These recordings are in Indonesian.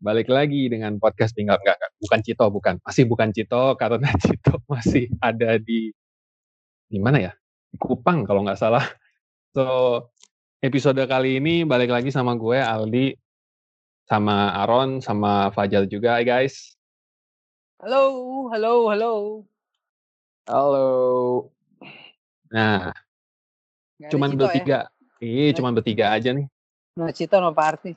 Balik lagi dengan podcast tinggal enggak, enggak bukan Cito bukan. Masih bukan Cito karena Cito masih ada di di mana ya? Di Kupang kalau nggak salah. So episode kali ini balik lagi sama gue Aldi sama Aaron sama Fajar juga guys. Halo, halo, halo. Halo. Nah, cuman Cito bertiga. Ya? Iya, cuman bertiga aja nih. No Cito, no party.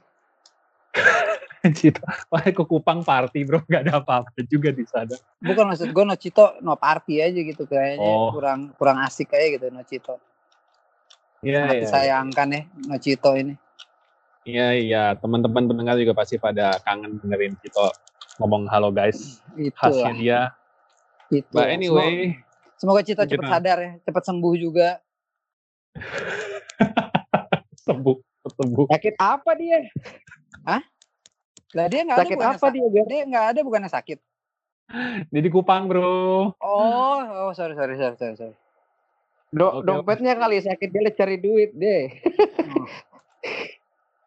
Cito, wah ke Kupang party bro, nggak ada apa-apa juga di sana. Bukan maksud gue no Cito, no party aja gitu kayaknya Oh. kurang kurang asik aja gitu no Cito. Iya, Sangat iya. disayangkan ya no Cito ini. Iya, iya. Teman-teman pendengar juga pasti pada kangen dengerin Cito ngomong halo guys. Khasnya Itulah. dia. Itu. But anyway, semoga, semoga Cito cepat sadar ya, cepat sembuh juga. sembuh, sembuh. Sakit apa dia? Lah dia nggak ada Sakit bukannya apa sa- dia, Gar? Dia nggak ada bukannya sakit. Jadi Kupang bro. Oh, oh sorry sorry sorry sorry. sorry. Do- Oke, dompetnya kali sakit dia cari duit deh. Oh.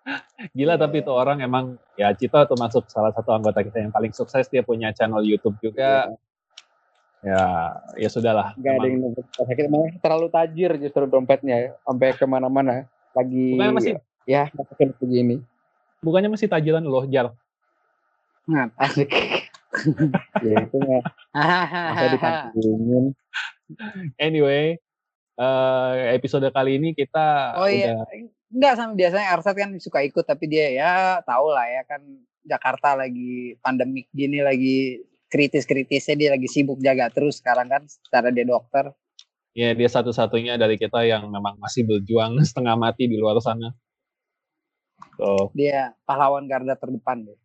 Gila tapi itu orang emang ya Cito termasuk salah satu anggota kita yang paling sukses. Dia punya channel YouTube juga. Ya, ya sudahlah. Gak ada yang sakit malah terlalu tajir justru dompetnya sampai ke mana-mana lagi masih ya begini. Bukannya masih tajilan loh, Jar. Nah, asik. ya itu nggak masa dikantongin. Anyway, eh, episode kali ini kita Oh iya, udah enggak sama biasanya Arsat kan suka ikut tapi dia ya tahu lah ya kan Jakarta lagi pandemik gini lagi kritis-kritisnya dia lagi sibuk jaga terus sekarang kan secara dia dokter. ya dia satu-satunya dari kita yang memang masih berjuang setengah mati di luar sana. So, Dia pahlawan garda terdepan deh.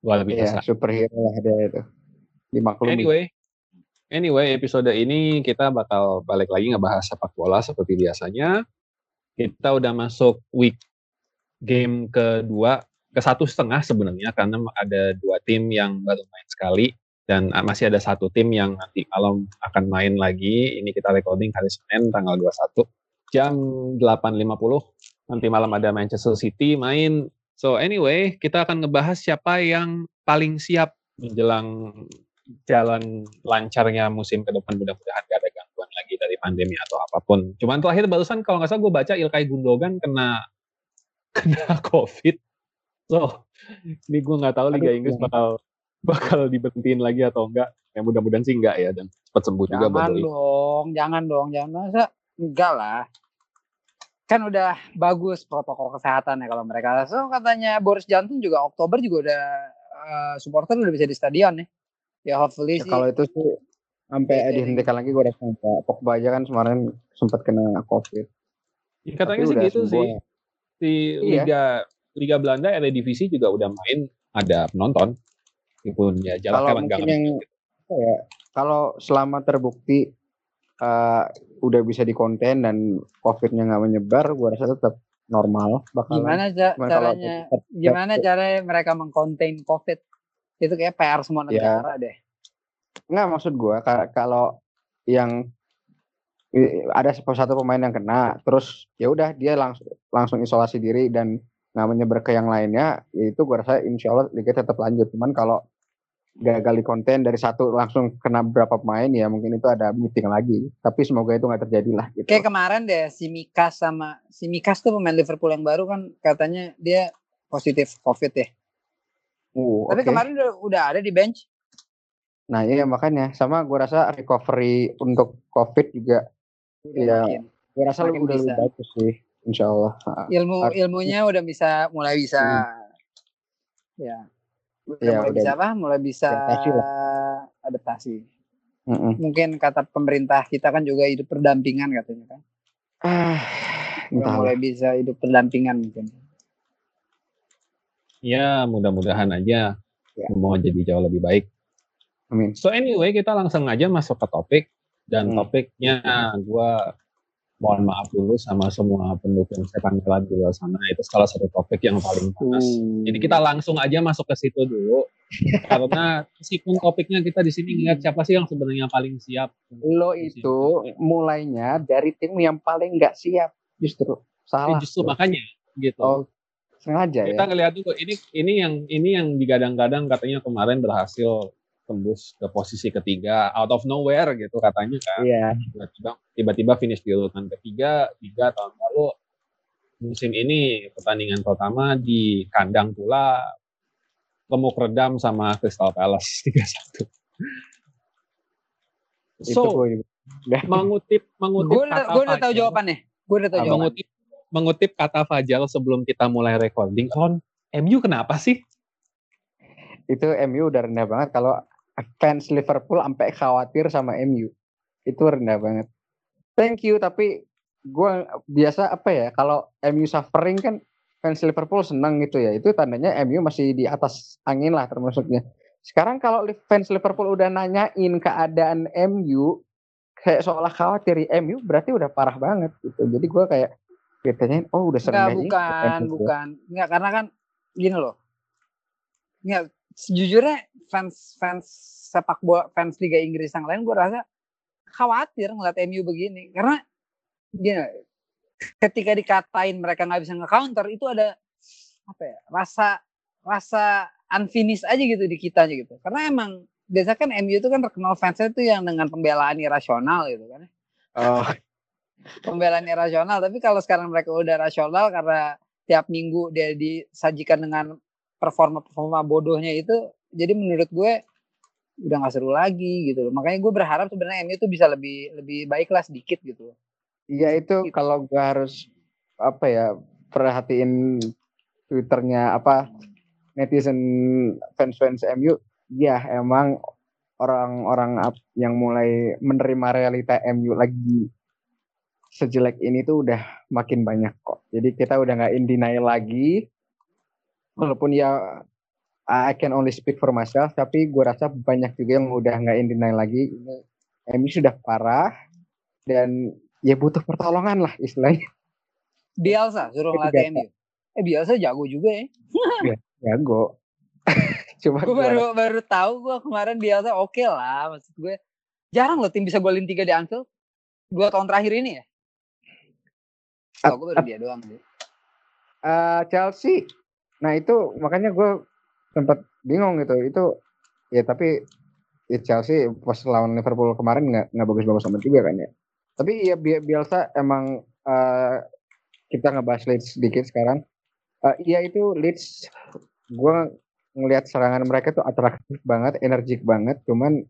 luar Ya biasa. superhero lah dia itu. Dimaklumi. Anyway, anyway episode ini kita bakal balik lagi ngebahas sepak bola seperti biasanya. Kita udah masuk week game kedua, ke satu setengah sebenarnya karena ada dua tim yang baru main sekali dan masih ada satu tim yang nanti malam akan main lagi. Ini kita recording hari Senin tanggal 21 jam 8.50. Nanti malam ada Manchester City main. So anyway, kita akan ngebahas siapa yang paling siap menjelang jalan lancarnya musim ke depan mudah-mudahan gak ada gangguan lagi dari pandemi atau apa pun. Cuman terakhir barusan kalau nggak salah gue baca Ilkay Gundogan kena kena COVID. So ini gue nggak tahu Liga Aduh, Inggris bakal bakal diberhentiin lagi atau enggak. Ya mudah-mudahan sih enggak ya dan cepat sembuh juga buat Jangan dong, jangan dong, jangan masa enggak lah. Kan udah bagus protokol kesehatan ya kalau mereka. So katanya Boris Johnson juga Oktober juga udah eh, supporter udah bisa di stadion ya. Ya hopefully Ya, sih. kalau itu sih sampai iya. dihentikan lagi gue udah sampai Pogba aja kan kemarin sempat kena covid. Ya, katanya Tapi sih gitu sembuh sih. ya. Di Iya. Liga Liga Belanda Eredivisie juga udah main ada penonton. Meskipun ya jaraknya Kalau mungkin yang ya, kalau selama terbukti eh, udah bisa dikonten dan covidnya nggak menyebar, gue rasa tetap normal bakalan. Gimana kalau caranya? tetap- Gimana caranya mereka mengkonten COVID? Itu kayak PR semua Ya. negara deh. Nggak maksud gue kalau yang ada satu pemain yang kena, terus ya udah dia langsung langsung isolasi diri dan nggak menyebar ke yang lainnya, ya itu gue rasa insya Allah liga tetap lanjut. Cuman kalau gagal di konten dari satu langsung kena berapa pemain ya mungkin itu ada meeting lagi. Tapi semoga itu nggak terjadi lah gitu. Kayak kemarin deh si Mikas sama si Mikas tuh pemain Liverpool yang baru kan katanya dia positif COVID ya. Uh, Tapi kemarin udah, udah ada di bench. Nah iya makanya sama gue rasa recovery untuk COVID juga Udah Iya. makin. gue rasa Makin udah lebih bisa. bagus sih insya Allah. Ilmu ilmunya udah bisa mulai bisa ya. Udah Ya, mulai udah bisa apa? Mulai bisa adaptasi adaptasi. Mm-mm. Mungkin kata pemerintah kita kan juga hidup berdampingan katanya kan. Ah, Udah mulai bisa hidup berdampingan mungkin. Ya mudah-mudahan aja Ya. mau jadi jauh lebih baik. Amin. So anyway kita langsung aja masuk ke topik dan Hmm. topiknya gua mohon maaf dulu sama semua pendukung sepak bola di luar sana itu salah satu topik yang paling panas. Uh. Jadi kita langsung aja masuk ke situ dulu karena meskipun topiknya kita di sini ngeliat siapa sih yang sebenarnya paling siap. lo itu mulainya dari tim yang paling nggak siap justru Eh, salah. justru makanya gitu. Oh, sengaja kita ya. ngelihat dulu ini ini yang ini yang digadang-gadang katanya kemarin berhasil tembus ke posisi ketiga out of nowhere gitu katanya kan. Iya. Tiba-tiba tiba-tiba finish di urutan ketiga, tiga tahun lalu musim ini pertandingan pertama di kandang pula lemuk redam sama Crystal Palace 3-1. itu So, gue mengutip mengutip Gue udah, kata gua udah tahu Fajar- jawabannya. Gue udah tahu Apa? jawabannya. mengutip mengutip kata Fajar sebelum kita mulai recording on MU kenapa sih? itu MU udah rendah banget kalau fans Liverpool sampai khawatir sama MU itu rendah banget thank you tapi gua biasa apa ya kalau MU suffering kan fans Liverpool senang gitu ya itu tandanya MU masih di atas angin lah termasuknya sekarang kalau fans Liverpool udah nanyain keadaan MU kayak seolah khawatir MU berarti udah parah banget gitu jadi gua kayak ditanyain oh udah Enggak, serendah ini bukan, MU." bukan. Enggak, karena kan gini loh. Enggak, sejujurnya fans fans sepak bola, fans Liga Inggris yang lain gue rasa khawatir ngeliat MU begini. Karena gini, ketika dikatain mereka nggak bisa nge-counter itu ada apa ya, rasa rasa unfinished aja gitu di kitanya gitu. Karena emang biasa kan MU itu kan terkenal fansnya itu yang dengan pembelaan irasional gitu kan. oh pembelaan irasional tapi kalau sekarang mereka udah rasional karena tiap minggu dia disajikan dengan performa-performa bodohnya itu jadi menurut gue udah nggak seru lagi gitu loh. makanya gue berharap sebenarnya MU itu bisa lebih lebih baik lah sedikit gitu Iya itu Gitu. kalau gua harus apa ya perhatiin twitternya apa netizen fans-fans MU, ya emang orang-orang yang mulai menerima realita MU lagi sejelek ini tuh udah makin banyak kok. Jadi kita udah nggak in denial lagi, walaupun ya I can only speak for myself, tapi gue rasa banyak juga yang udah nggak in denial lagi. Ini MU sudah parah dan ya butuh pertolongan lah istilahnya. Bielsa suruh ngelatih biasa. MU eh Bielsa jago juga ya. Jago. Cuma gue gua baru baru tahu gue kemarin Bielsa oke lah maksud gue. Jarang loh tim bisa golin tiga di Anfield. Dua tahun terakhir ini ya? Tau gue baru dia doang sih. eh, Chelsea nah itu makanya gue sempat bingung gitu. Itu ya tapi ya Chelsea pas lawan Liverpool kemarin nggak nggak bagus-bagus amat juga kan ya. Tapi ya Bi- Bielsa emang eh, kita ngebahas Leeds sedikit sekarang. Eh, iya itu Leeds gue ngelihat serangan mereka tuh atraktif banget energik banget. Cuman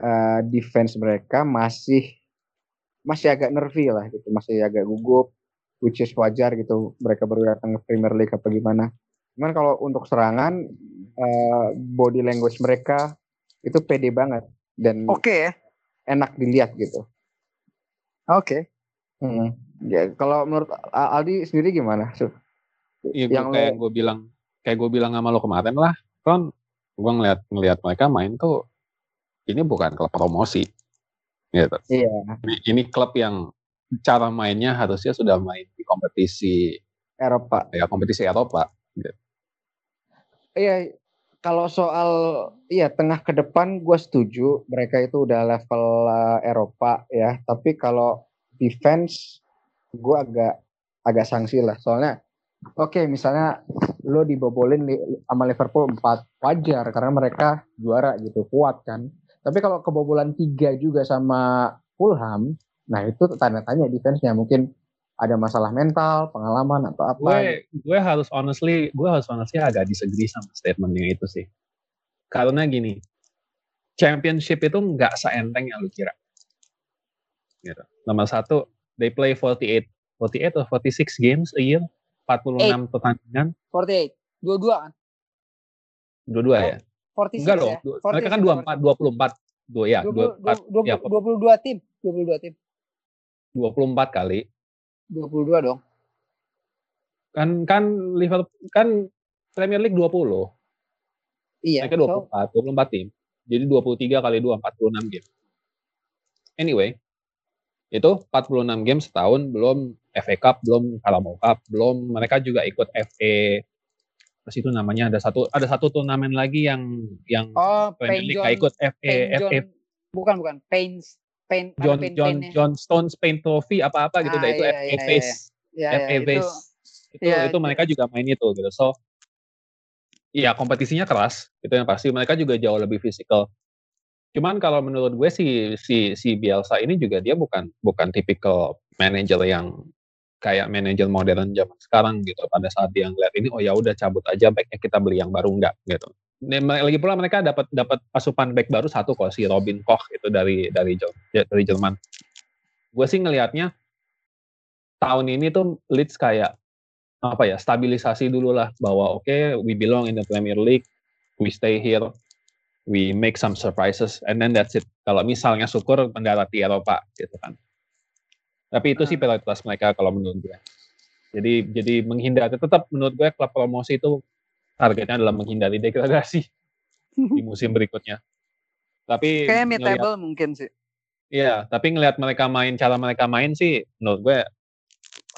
eh, defense mereka masih masih agak nervy lah gitu. Masih agak gugup which is wajar gitu. Mereka baru datang ke Premier League apa gimana cuman kalau untuk serangan eh, body language mereka itu pede banget dan oke ya enak dilihat gitu oke Hmm. Ya, kalau menurut Aldi sendiri gimana? Su? Iya, gua, Yang kayak lo- gue bilang, kayak gue bilang sama lo kemarin lah, kan gue ngeliat ngeliat mereka main tuh ini bukan klub promosi, gitu. Iya. Ini, ini klub yang cara mainnya harusnya sudah main di kompetisi Eropa. ya kompetisi Eropa. Iya, kalau soal iya tengah ke depan gue setuju mereka itu udah level uh, Eropa ya. Tapi kalau defense gue agak agak sanksi lah. Soalnya oke misalnya lo dibobolin li- sama Liverpool 4 wajar karena mereka juara gitu kuat kan. Tapi kalau kebobolan tiga juga sama Fulham, nah itu tanda tanya defense-nya mungkin ada masalah mental, pengalaman atau apa. Gue gue harus honestly, gue harus honestly agak disagree sama statementnya itu sih. Karena gini, championship itu nggak seenteng yang lu kira. Gitu. Nomor satu, they play 48, 48 or 46 games a year, 46 pertandingan, 48 dua-dua kan dua-dua ya. 46 Enggak dong, ya du- mereka kan 24, 24, dua ya, 20, 24, ya, 20, 22 tim 22 tim 24 kali. 22 dong Kan kan Liverpool kan Premier League 20. iya Mereka 24, 24 tim. Jadi 23 kali 2, 46 game. Anyway, itu 46 game setahun, belum FA Cup, belum Carabao Cup, belum mereka juga ikut FA sih itu namanya ada satu ada satu turnamen lagi yang yang oh Premier League John ikut FA John bukan bukan Pain Pain ada John Pain John. John Stones Paint Trophy apa apa gitu Ah, itu iya, FA iya, Face ya, FA ya, itu Itu Iya, itu iya. mereka juga main itu gitu. So Iya kompetisinya keras, itu yang pasti. Mereka juga jauh lebih fisikal. Cuman kalau menurut gue si si si Bielsa ini juga dia bukan bukan tipikal manajer yang kayak manajer modern zaman sekarang gitu. Pada saat dia ngeliat ini, oh ya udah cabut aja backnya kita beli yang baru enggak gitu. Lagi pula mereka dapat dapat asupan back baru satu kok si Robin Koch itu dari dari dari Jerman. Gue sih ngelihatnya tahun ini tuh Leeds kayak apa ya stabilisasi dulu lah bahwa oke we belong in the Premier League, we stay here, we make some surprises and then that's it. Kalau misalnya syukur mendarat di Eropa gitu kan. Tapi itu sih prioritas mereka kalau menurut gue. Jadi jadi menghindari tetap menurut gue klub promosi itu targetnya adalah menghindari degradasi di musim berikutnya. Tapi Kayak mid table mungkin sih. Iya, tapi ngelihat mereka main, cara mereka main sih, menurut gue,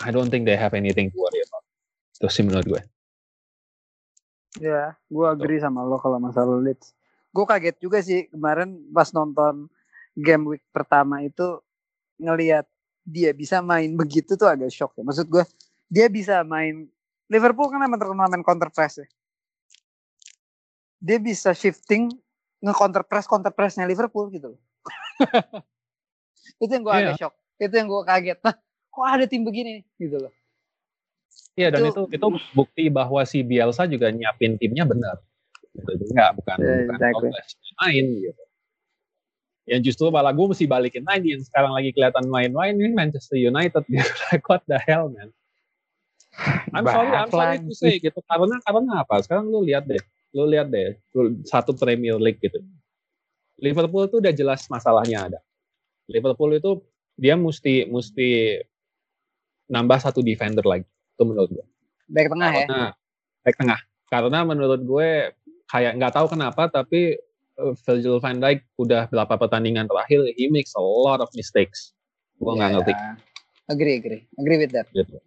I don't think they have anything to worry about. Itu sih menurut gue. Ya, gue agree sama lo kalau masalah Leeds. Gue kaget juga sih kemarin pas nonton game week pertama itu ngelihat dia bisa main begitu tuh agak shock ya. Maksud gue dia bisa main Liverpool kan emang terkenal main counter press ya. Dia bisa shifting nge counter press counter pressnya Liverpool gitu loh. itu yang gue agak Iya. shock. Itu yang gue kaget. Nah, kok ada tim begini gitu loh. Iya, dan Itu- itu bukti bahwa si Bielsa juga nyiapin timnya benar. Gitu juga, bukan Yeah, bukan exactly. main gitu. Yang justru malah gue mesti balikin lagi yang sekarang lagi kelihatan main-main ini Manchester United gitu. like what the hell man. I'm sorry, I'm sorry to say gitu. Karena karena apa? Sekarang lu lihat deh, lu lihat deh satu Premier League gitu. Liverpool itu udah jelas masalahnya ada. Liverpool itu dia mesti mesti nambah satu defender lagi. Itu menurut gue. Back tengah ya. Nah, back tengah. Karena menurut gue kayak nggak tahu kenapa tapi uh, Virgil van Dijk udah berapa pertandingan terakhir he makes a lot of mistakes. Gue nggak Ya, ngerti Agree, agree. Agree with that. gitu.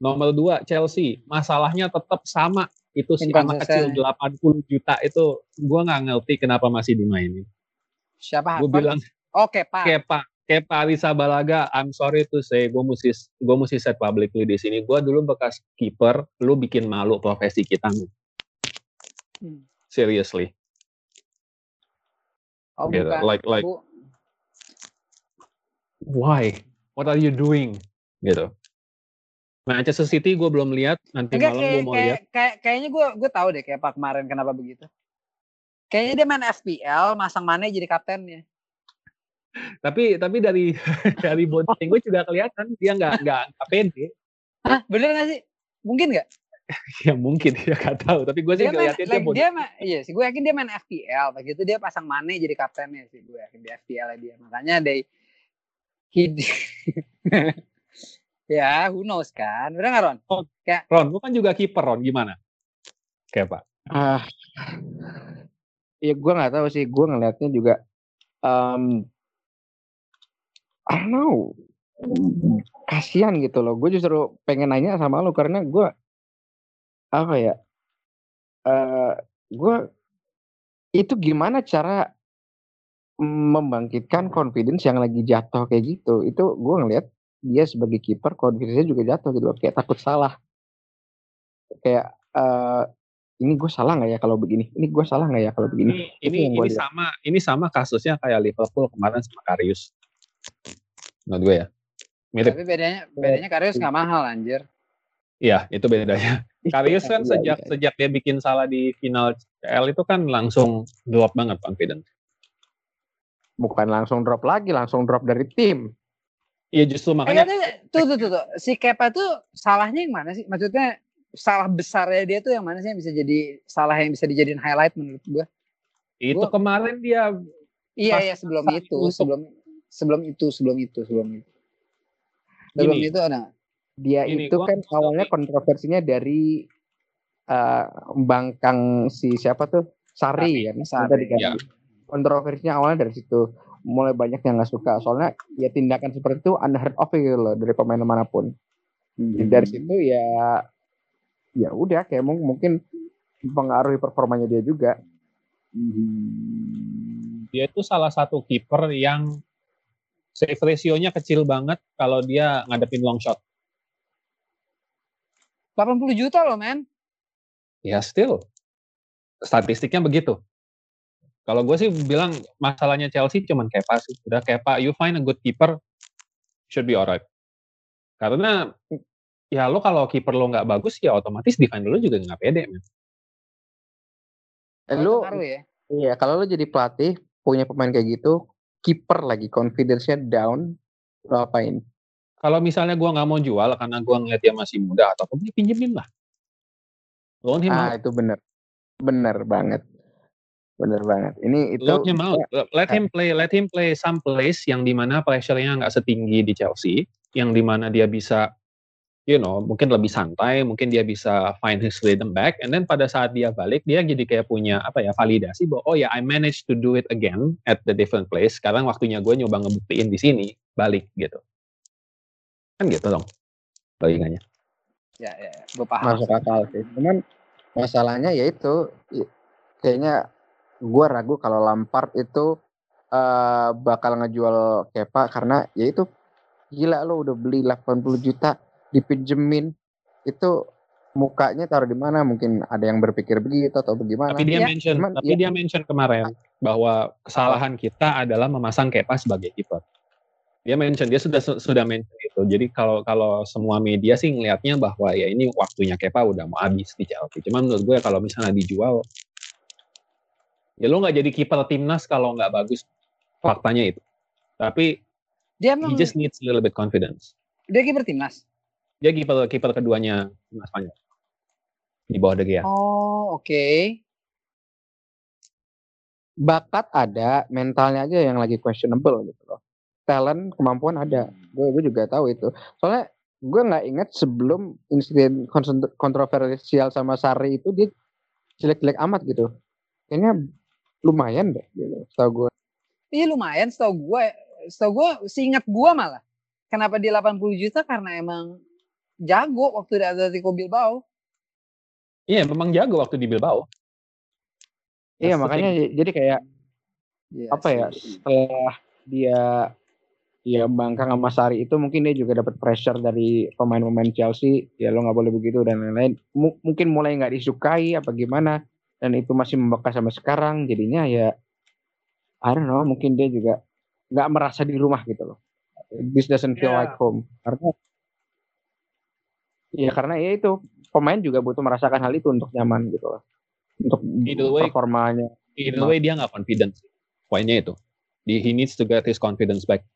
Nomor dua Chelsea, masalahnya tetap sama. Itu si anak kecil Inconsistent. 80 juta itu gue nggak ngerti kenapa masih dimainin. Siapa? Gue bilang Oke, Pak. Kepa Kepa Arrizabalaga, I'm sorry to say, gue mesti gue mesti set publicly di sini. Gue dulu bekas kiper, lu bikin malu profesi kita. men. Hmm. Seriously. Oh, Gitu. bukan. Like like Bu- why? What are you doing? Gitu. Manchester City gue belum lihat, nanti Enggak malam gue mau kayak, lihat. kayak- kayaknya gue gue tahu deh kayak Pak kemarin kenapa begitu. Kayaknya dia main FPL, masang Mane jadi kaptennya. Tapi tapi dari dari body language juga kelihatan dia nggak nggak nggak pede. Hah, bener gak sih? Mungkin gak? Ya mungkin dia nggak tahu. Tapi gue sih Dia ngeliatnya dia dia ma- iya sih, gue yakin dia main FPL. Begitu dia pasang Mane jadi kaptennya sih, gue yakin di FPL dia. Makanya they he ya who knows kan, bener gak Ron? Ron, lu kan juga kiper Ron, gimana? Kayak Pak. Ah, ya gue nggak tahu sih. Gue ngelihatnya juga, um, I don't know, kasihan gitu loh. Gue justru pengen nanya sama lo karena gue apa ya? eh gue itu gimana cara membangkitkan confidence yang lagi jatuh kayak gitu? Itu gue ngelihat dia sebagai kiper confidence-nya juga jatuh gitu loh. Kayak takut salah. Kayak eh ini gue salah nggak ya kalau begini? Ini gue salah nggak ya kalau begini? Ini ini ini lihat. sama ini sama kasusnya kayak Liverpool kemarin sama Karius. Menurut gue ya. Mirip. Tapi bedanya bedanya Karius nggak mahal anjir. Iya, itu bedanya. Karius kan Iya, sejak iya. sejak dia bikin salah di final CL itu kan langsung drop banget confidence. bukan langsung drop lagi, langsung drop dari tim. Iya justru Eh, makanya katanya, tuh, tuh, tuh, tuh. Si Kepa tuh salahnya yang mana sih? Maksudnya salah besarnya dia tuh yang mana sih yang bisa jadi salah yang bisa dijadiin highlight menurut gua? itu gua- kemarin dia Iya, iya sebelum itu, untuk- sebelum sebelum itu, sebelum itu, sebelum itu. Sebelum Gini. itu ada Dia Ini, itu kan awalnya kontroversinya dari eh, bangkang si siapa tuh Sari, kan, Sarri, Minta diganti. ya. Kontroversinya awalnya dari situ. Mulai banyak yang nggak suka. Soalnya ya tindakan seperti itu unheard of gitu loh dari pemain mana pun. Hmm. Dari situ ya ya udah kayak mung- mungkin mempengaruhi performanya dia juga. Hmm. dia itu salah satu kiper yang save ratio-nya kecil banget kalau dia ngadepin long shot. 80 juta loh, men. Ya still. Statistiknya begitu. Kalau gue sih bilang masalahnya Chelsea cuman Kepa sih. Udah Kepa, you find a good keeper, should be alright. Karena ya lo kalau kiper lo nggak bagus ya otomatis defender lo juga nggak pede men. Eh, ngaruh ya. iya kalau lu jadi pelatih punya pemain kayak gitu, kiper lagi confidence-nya down, lu apain? Kalau misalnya gue nggak mau jual karena gue ngeliat dia masih muda atau apa, pinjemin lah. Loan him Ah, out. itu bener. Bener banget. Bener banget. Ini itu out. Let him play, let him play some place yang di mana pressure-nya nggak setinggi di Chelsea, yang di mana dia bisa, you know, mungkin lebih santai, mungkin dia bisa find his rhythm back, and then pada saat dia balik, dia jadi kayak punya apa ya validasi bahwa oh ya I managed to do it again at the different place. Sekarang waktunya gue nyoba ngebuktiin di sini, balik gitu. Kan gitu dong logikanya. Ya, ya, gue paham. masuk akal sih. Cuman masalahnya yaitu kayaknya gua ragu kalau Lampard itu eh, bakal ngejual Kepa karena yaitu gila lo udah beli 80 juta dipinjemin itu mukanya taruh di mana mungkin ada yang berpikir begitu atau bagaimana Tapi dia Ya, mention, cuman tapi ya- dia mention kemarin bahwa kesalahan kita adalah memasang Kepa sebagai kiper. Dia mention, dia sudah sudah mention itu. Jadi kalau kalau semua media sih ngelihatnya bahwa ya ini waktunya Kepa udah mau habis di Chelsea. Cuman menurut gue kalau misalnya dijual, ya lo nggak jadi kiper timnas kalau nggak bagus. Faktanya itu. Tapi Dia he emang just needs a little bit confidence. dia kiper timnas. Dia kiper kiper keduanya timnas Spanyol di bawah De Gea. Oh, oke. bakat ada mentalnya aja yang lagi questionable gitu loh talent kemampuan ada gue gue juga tahu itu soalnya gue nggak ingat sebelum insiden kontroversial sama Sari itu dia jelek-jelek amat gitu kayaknya lumayan deh gitu tau gue Iya lumayan setahu gue. Setahu gue seingat gue malah. Kenapa dia 80 juta karena emang jago waktu di Atletico Bilbao. Iya, memang jago waktu di Bilbao. iya That's makanya jadi kayak Iya apa ya setelah dia ya bangkang sama Sari itu mungkin dia juga dapat pressure dari pemain-pemain Chelsea ya lo nggak boleh begitu dan lain-lain Mu- mungkin mulai nggak disukai apa gimana dan itu masih membekas sampai sekarang jadinya ya I don't know mungkin dia juga nggak merasa di rumah gitu loh this doesn't feel Ya. like home karena ya karena ya itu pemain juga butuh merasakan hal itu untuk nyaman gitu loh untuk Either way- performanya Either way dia nggak confident. Poinnya itu. Di, he needs to get his confidence back.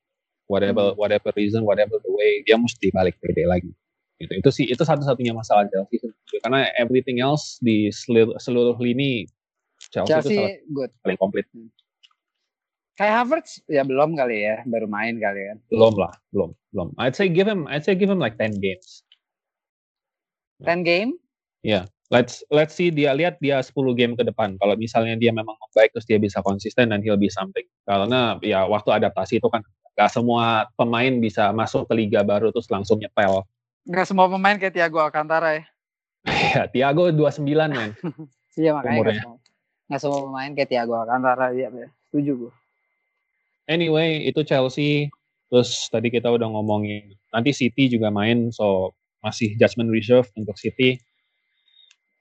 Whatever whatever reason, whatever the way, dia mesti balik pede lagi. Gitu. Itu sih itu satu-satunya masalah Chelsea. Karena everything else di seluruh, seluruh lini Chelsea, itu salah Chelsea good. paling komplit. Kayak Havertz ya belum kali ya, baru main kali kan. Belum lah, belum, belum. I'd say give him, I'd say give him like 10 games. 10 game? Let's let's see dia lihat dia 10 game ke depan. Kalau misalnya dia memang baik terus dia bisa konsisten dan he'll be something. Karena ya waktu adaptasi itu kan gak semua pemain bisa masuk ke liga baru terus langsung nyetel. Nggak semua pemain kayak Thiago Alcantara ya. ya Thiago 29 men. Iya makanya Umurnya. semua, nggak semua pemain kayak Thiago Alcantara. Iya, ya. setuju gue. Anyway, itu Chelsea. Terus tadi kita udah ngomongin nanti City juga main so masih judgment reserve untuk City.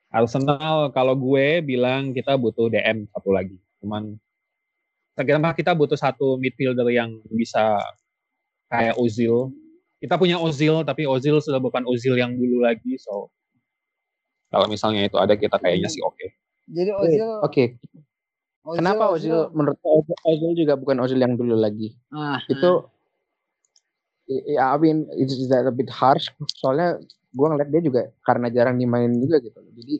Arsenal kalau gue bilang kita butuh DM satu lagi. Cuman terkira kita butuh satu midfielder yang bisa kayak Ozil. Kita punya Ozil tapi Ozil sudah bukan Ozil yang dulu lagi so kalau misalnya itu ada kita kayaknya sih oke. Jadi Eh, Ozil, oke Kenapa Ozil menurut Ozil, Ozil juga bukan Ozil yang dulu lagi? Ah, Itu ya I mean is that a bit harsh soalnya gua ngeliat dia juga karena jarang dimainin juga gitu loh. Jadi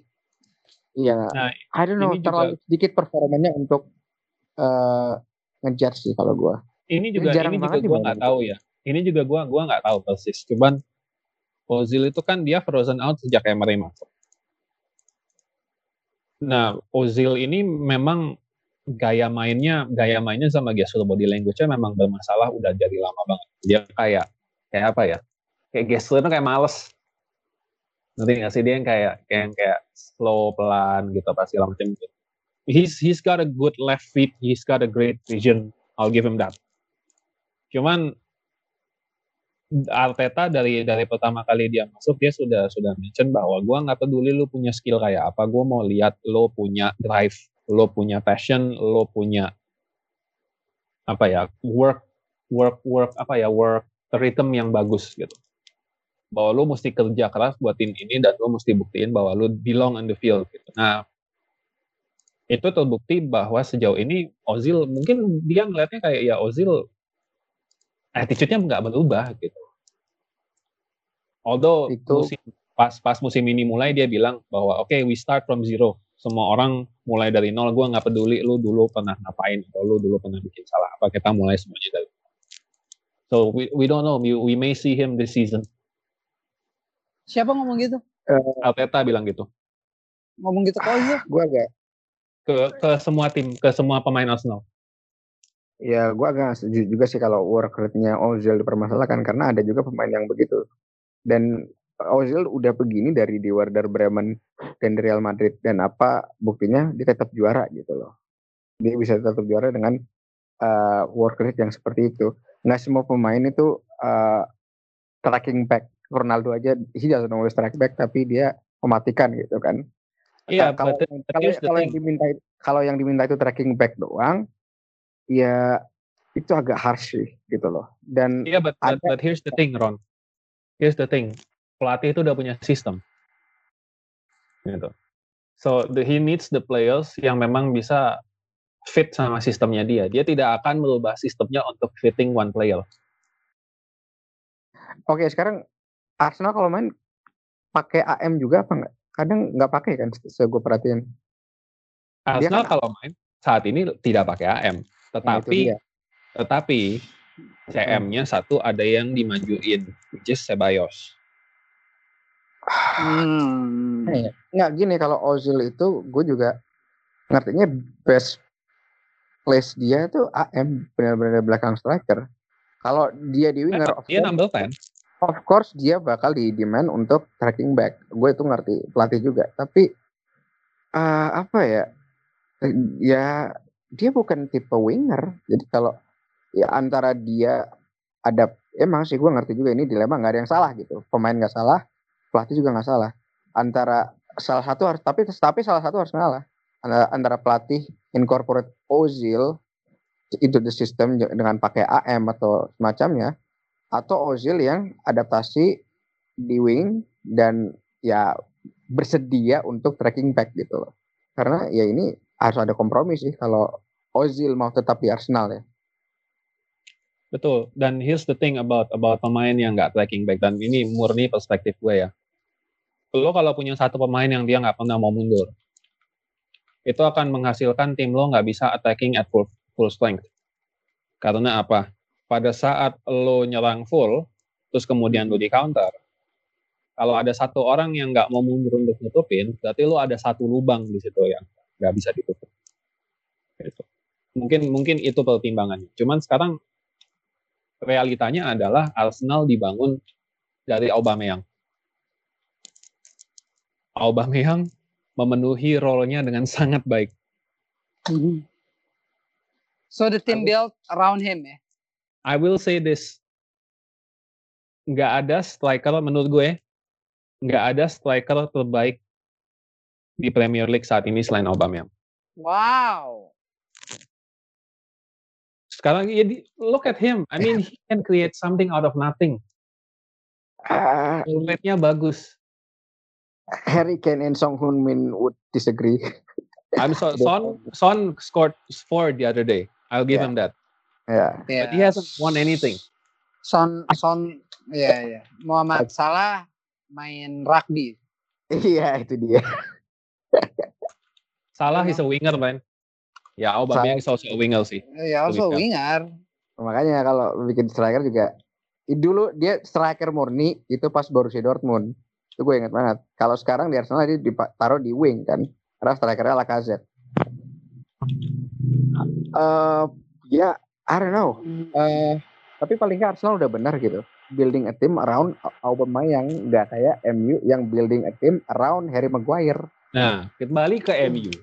iya Nah, I don't know ini juga- terlalu sedikit performanya untuk eh ngejudge sih kalau gua. ini juga jarang ini juga gue dimainin nggak tahu ya ini juga gue gua nggak tahu persis. Cuman Ozil itu kan dia frozen out sejak Emery masuk. Nah Ozil ini memang gaya mainnya gaya mainnya sama gesture body language-nya memang bermasalah udah jadi lama banget. Dia kayak kayak apa ya? Kayak gesture kayak males. Nanti nggak sih? Dia yang kayak kayak yang kayak slow pelan gitu pasti segala macam gitu. He's he's got a good left feet he's got a great vision. I'll give him that. Cuman Arteta dari dari pertama kali dia masuk dia sudah sudah mention bahwa gua nggak peduli lu punya skill kayak apa, gua mau lihat lo punya drive, lo punya passion, lo punya apa ya work work work apa ya work rhythm yang bagus gitu. Bahwa lo mesti kerja keras buat tim ini dan lo mesti buktiin bahwa lo belong on the field gitu. Nah, itu terbukti bahwa sejauh ini Ozil mungkin dia ngeliatnya kayak ya Ozil attitude-nya nggak berubah gitu. Although Itu- musim, pas pas musim ini mulai dia bilang bahwa oke we start from zero. Semua orang mulai dari nol. Gue nggak peduli lu dulu pernah ngapain atau lu dulu pernah bikin salah apa. Kita mulai semuanya dari nol. So we we don't know. We, we may see him this season. Siapa ngomong gitu? Arteta bilang gitu Ngomong gitu kok iya. Gue agak ke ke semua tim, ke semua pemain Arsenal. Ya gue agak setuju juga sih kalau work rate-nya Ozil dipermasalahkan karena ada juga pemain yang begitu. Dan Ozil udah begini dari di Werder Bremen dan Real Madrid dan apa buktinya dia tetap juara gitu loh. Dia bisa tetap juara dengan uh, work rate yang seperti itu. Nggak semua pemain itu uh, tracking back. Ronaldo aja he doesn't always track back tapi dia mematikan gitu kan. Iya, kalau kalau yang diminta kalau yang diminta itu tracking back doang ya itu agak harsh sih gitu loh dan Iya, but, but, ada- but here's the thing, Ron. Here's the thing. Pelatih itu udah punya sistem. Gitu. So the, he needs the players yang memang bisa fit sama sistemnya dia. Dia tidak akan merubah sistemnya untuk fitting one player. oke sekarang Arsenal kalau main pakai AM juga apa enggak kadang nggak pakai kan se gue perhatiin Arsenal kan- kalau main saat ini tidak pakai AM, tetapi dia. tetapi CM-nya satu ada yang dimajuin, which is Ceballos. Hmm. Iya. nggak gini kalau Ozil itu gue juga ngertinya best place dia itu AM benar-benar belakang striker kalau dia di winger of Dia course- number 10. of course dia bakal di demand untuk tracking back. Gue itu ngerti pelatih juga. Tapi eh, apa ya? Eh, Ya dia bukan tipe winger. Jadi kalau ya antara dia ada emang sih gue ngerti juga ini dilema nggak ada yang salah gitu. Pemain nggak salah, pelatih juga nggak salah. Antara salah satu harus tapi tapi salah satu harus ngalah. Antara, antara pelatih incorporate Ozil into the system dengan pakai AM atau semacamnya atau Ozil yang adaptasi di wing dan ya bersedia untuk tracking back gitu loh. Karena ya ini harus ada kompromi sih kalau Ozil mau tetap di Arsenal ya. Betul. Dan here's the thing about about pemain yang nggak tracking back dan ini murni perspektif gue ya. Lo kalau punya satu pemain yang dia nggak pernah mau mundur, itu akan menghasilkan tim lo nggak bisa attacking at full full strength. Karena apa? Pada saat lo nyerang full, terus kemudian lo di counter, kalau ada satu orang yang nggak mau mundur untuk nutupin, berarti lo ada satu lubang di situ yang nggak bisa ditutup. Gitu. Mungkin mungkin itu pertimbangannya. Cuman sekarang realitanya adalah Arsenal dibangun dari Aubameyang. Aubameyang memenuhi role-nya dengan sangat baik. So the team built around him ya. I will say this, nggak ada striker menurut gue, nggak ada striker terbaik di Premier League saat ini selain Aubameyang. Wow. Sekarang ya, di- look at him. I mean, he can create something out of nothing. Goal rate-nya bagus. Harry Kane and Song Hun Min would disagree. I'm so, Son Son scored four the other day. I'll give Yeah. him that. ya. But he hasn't won anything. Son Son ya ya. Muhammad Salah main rugby. Iya itu dia. Salah is a winger, man. Ya, Aubameyang is also a winger sih. Ya also Tulisan. winger. Makanya kalau bikin striker juga dulu dia striker murni itu pas Borussia Dortmund. Itu gue ingat banget. Kalau sekarang di Arsenal dia ditaruh di wing kan. Karena strikernya Lacazette. Eh ya, I don't know. Eh tapi paling nggak Arsenal udah benar gitu. Building a team around Au- Aubameyang nggak kayak MU yang building a team around Harry Maguire. Nah, kembali ke MU.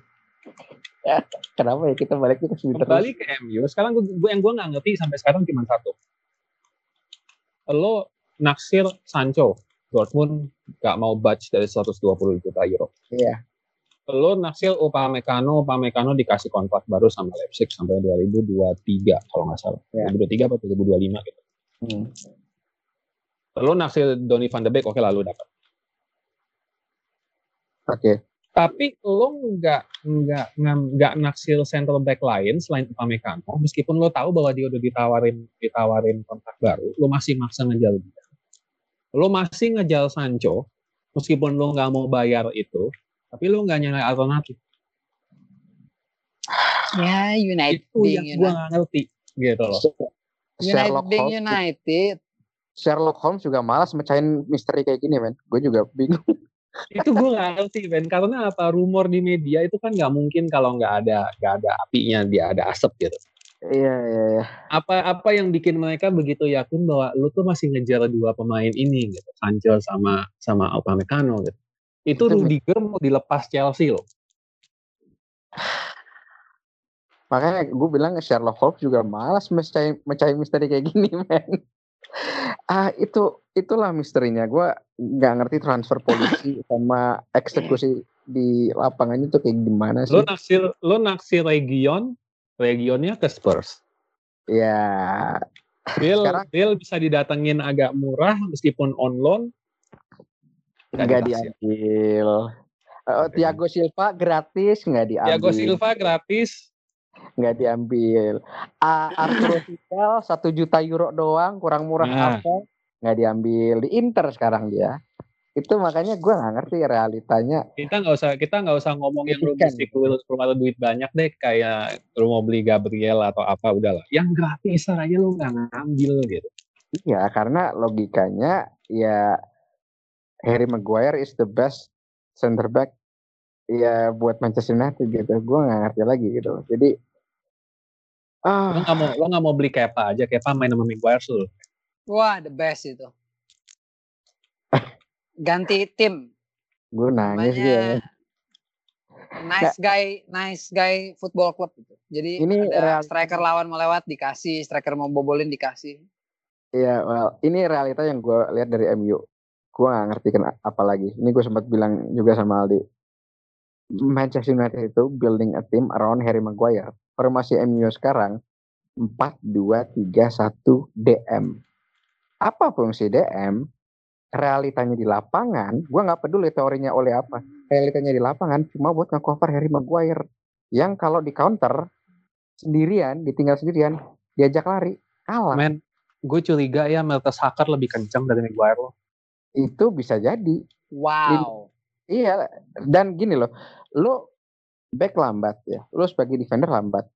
Kenapa ya kita balik ke terus? Kembali ke MU. Sekarang gue, yang gue nggak ngerti sampai sekarang cuma satu. Lo naksir Sancho. Dortmund nggak mau budge dari 120 juta euro. Iya. Lo naksir Upamecano, Upamecano dikasih kontrak baru sama Leipzig sampai 2023 kalau nggak salah. Iya. 2023 atau 2025 gitu. Hmm. Lo naksir Donny van de Beek, oke lalu dapat. Oke. Tapi lo nggak nggak nggak- nggak naksir central back lain selain Upamecano, meskipun lo tahu bahwa dia udah ditawarin ditawarin kontrak baru, lo masih maksa ngejar dia. Lo masih ngejar Sancho, meskipun lo nggak mau bayar itu, tapi lo nggak nyari alternatif. Ya, United itu yang gue United. nggak ngerti gitu loh. United Sherlock being Holmes, United. Sherlock Holmes juga malas mecahin misteri kayak gini, men. Gue juga bingung. Itu gue nggak ngerti Ben. Karena apa? Rumor di media itu kan nggak mungkin kalau nggak ada nggak ada apinya dia ada asap gitu. Iya, iya, iya. apa apa yang bikin mereka begitu yakin bahwa lu tuh masih ngejar dua pemain ini gitu Sancho sama sama Upamecano gitu. Itu Rudiger mau dilepas Chelsea loh. Makanya gue bilang Sherlock Holmes juga malas mecahin, mecahin misteri kayak gini, men. Ah, itu itulah misterinya. Gue nggak ngerti transfer polisi sama eksekusi di lapangan itu kayak gimana sih. lo naksir lo naksir Region Regionnya ke Spurs Ya, Bill Sekarang- Bill bisa didatengin agak murah meskipun on loan nggak diambil. Eh, Thiago Silva gratis nggak diambil. Thiago Silva gratis nggak diambil. Arturo Vidal satu juta euro doang, kurang murah Nah. apa? Nggak diambil. Di Inter sekarang dia. Itu makanya gue nggak ngerti realitanya. kita nggak usah kita nggak usah ngomong yang lu mesti keluar keluar duit banyak deh kayak lu mau beli Gabriel atau apa udahlah yang gratis aja lu nggak ngambil gitu Iya, karena logikanya ya Harry Maguire is the best center back ya buat Manchester United gitu. Gue nggak ngerti lagi gitu. Jadi lo ah nggak mau lo nggak mau beli Kepa aja Kepa main sama Maguire tuh Wah, the best itu. Ganti tim. gue nangis dia. Namanya Nice guy, nice guy football club itu. Jadi Ini ada real- striker lawan mau lewat dikasih, striker mau bobolin dikasih. Iya, well, ini realita yang gue lihat dari MU. Gue gak ngerti kenapa apa lagi. Ini gue sempat bilang juga sama Aldi. Manchester United itu building a team around Harry Maguire. Formasi MU sekarang 4-2-3-1 DM. Apa fungsi DM? Realitanya di lapangan, gue nggak peduli teorinya oleh apa. Realitanya di lapangan cuma buat nge-cover Harry Maguire. Yang kalau di counter sendirian, ditinggal sendirian, diajak lari, kalah. men gue curiga ya Mertesacker lebih kencang dari Maguire loh. itu bisa jadi Wow. iya dan gini loh lo back lambat ya. Lo sebagai defender lambat.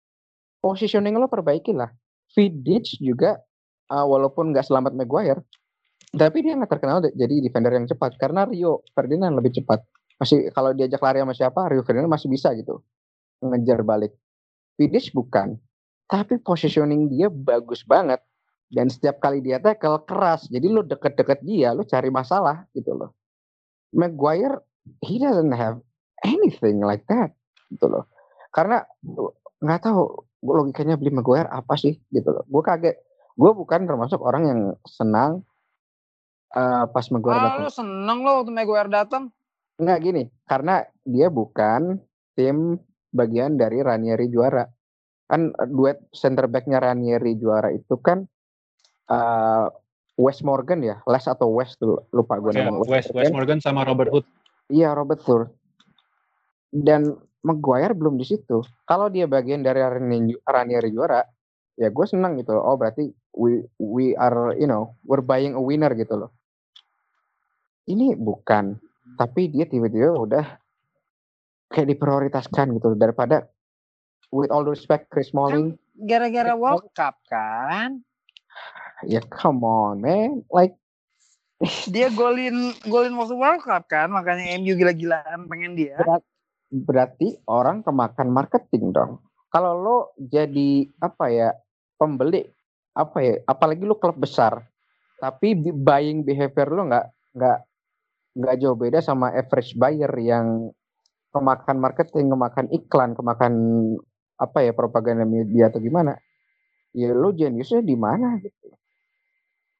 Positioning lo perbaiki lah. Vidic juga uh, walaupun nggak selamat Maguire tapi dia nggak terkenal jadi defender yang cepat. Karena Rio Ferdinand lebih cepat. Masih kalau diajak lari sama siapa Rio Ferdinand masih bisa gitu ngejar balik. Vidic bukan. Tapi positioning dia bagus banget. Dan setiap kali dia tackle keras. Jadi lo deket-deket dia lo cari masalah gitu loh. Maguire he doesn't have anything like that gitu loh. Karena nggak tahu logikanya beli Maguire apa sih gitu loh. Gue kaget. Gue bukan termasuk orang yang senang uh, pas Maguire Ah, datang. lu seneng lo waktu Maguire datang. nggak gini. Karena dia bukan tim bagian dari Ranieri juara. Kan uh, duet center backnya Ranieri juara itu kan uh, West Morgan ya? Les atau West tuh lupa gue Ya, namanya West West Morgan. Sama Robert Hood. Iya Robert Thur. Dan Maguire belum di situ. Kalau dia bagian dari Ranieri Ranieri juara, ya gue senang gitu. loh. Oh berarti we we are you know we're buying a winner gitu loh. Ini bukan, tapi dia tiba-tiba udah kayak diprioritaskan gitu loh. daripada with all respect Chris Smalling, Gara-gara World Cup kan. ya come on man, like Dia golin golin waktu World Cup kan, makanya MU gila-gilaan pengen dia. Berarti orang kemakan marketing dong. Kalau lo jadi apa ya pembeli apa ya apalagi lo klub besar tapi buying behavior lo nggak nggak nggak jauh beda sama average buyer yang kemakan marketing, kemakan iklan, kemakan apa ya propaganda media atau gimana. Ya lo jeniusnya di mana gitu.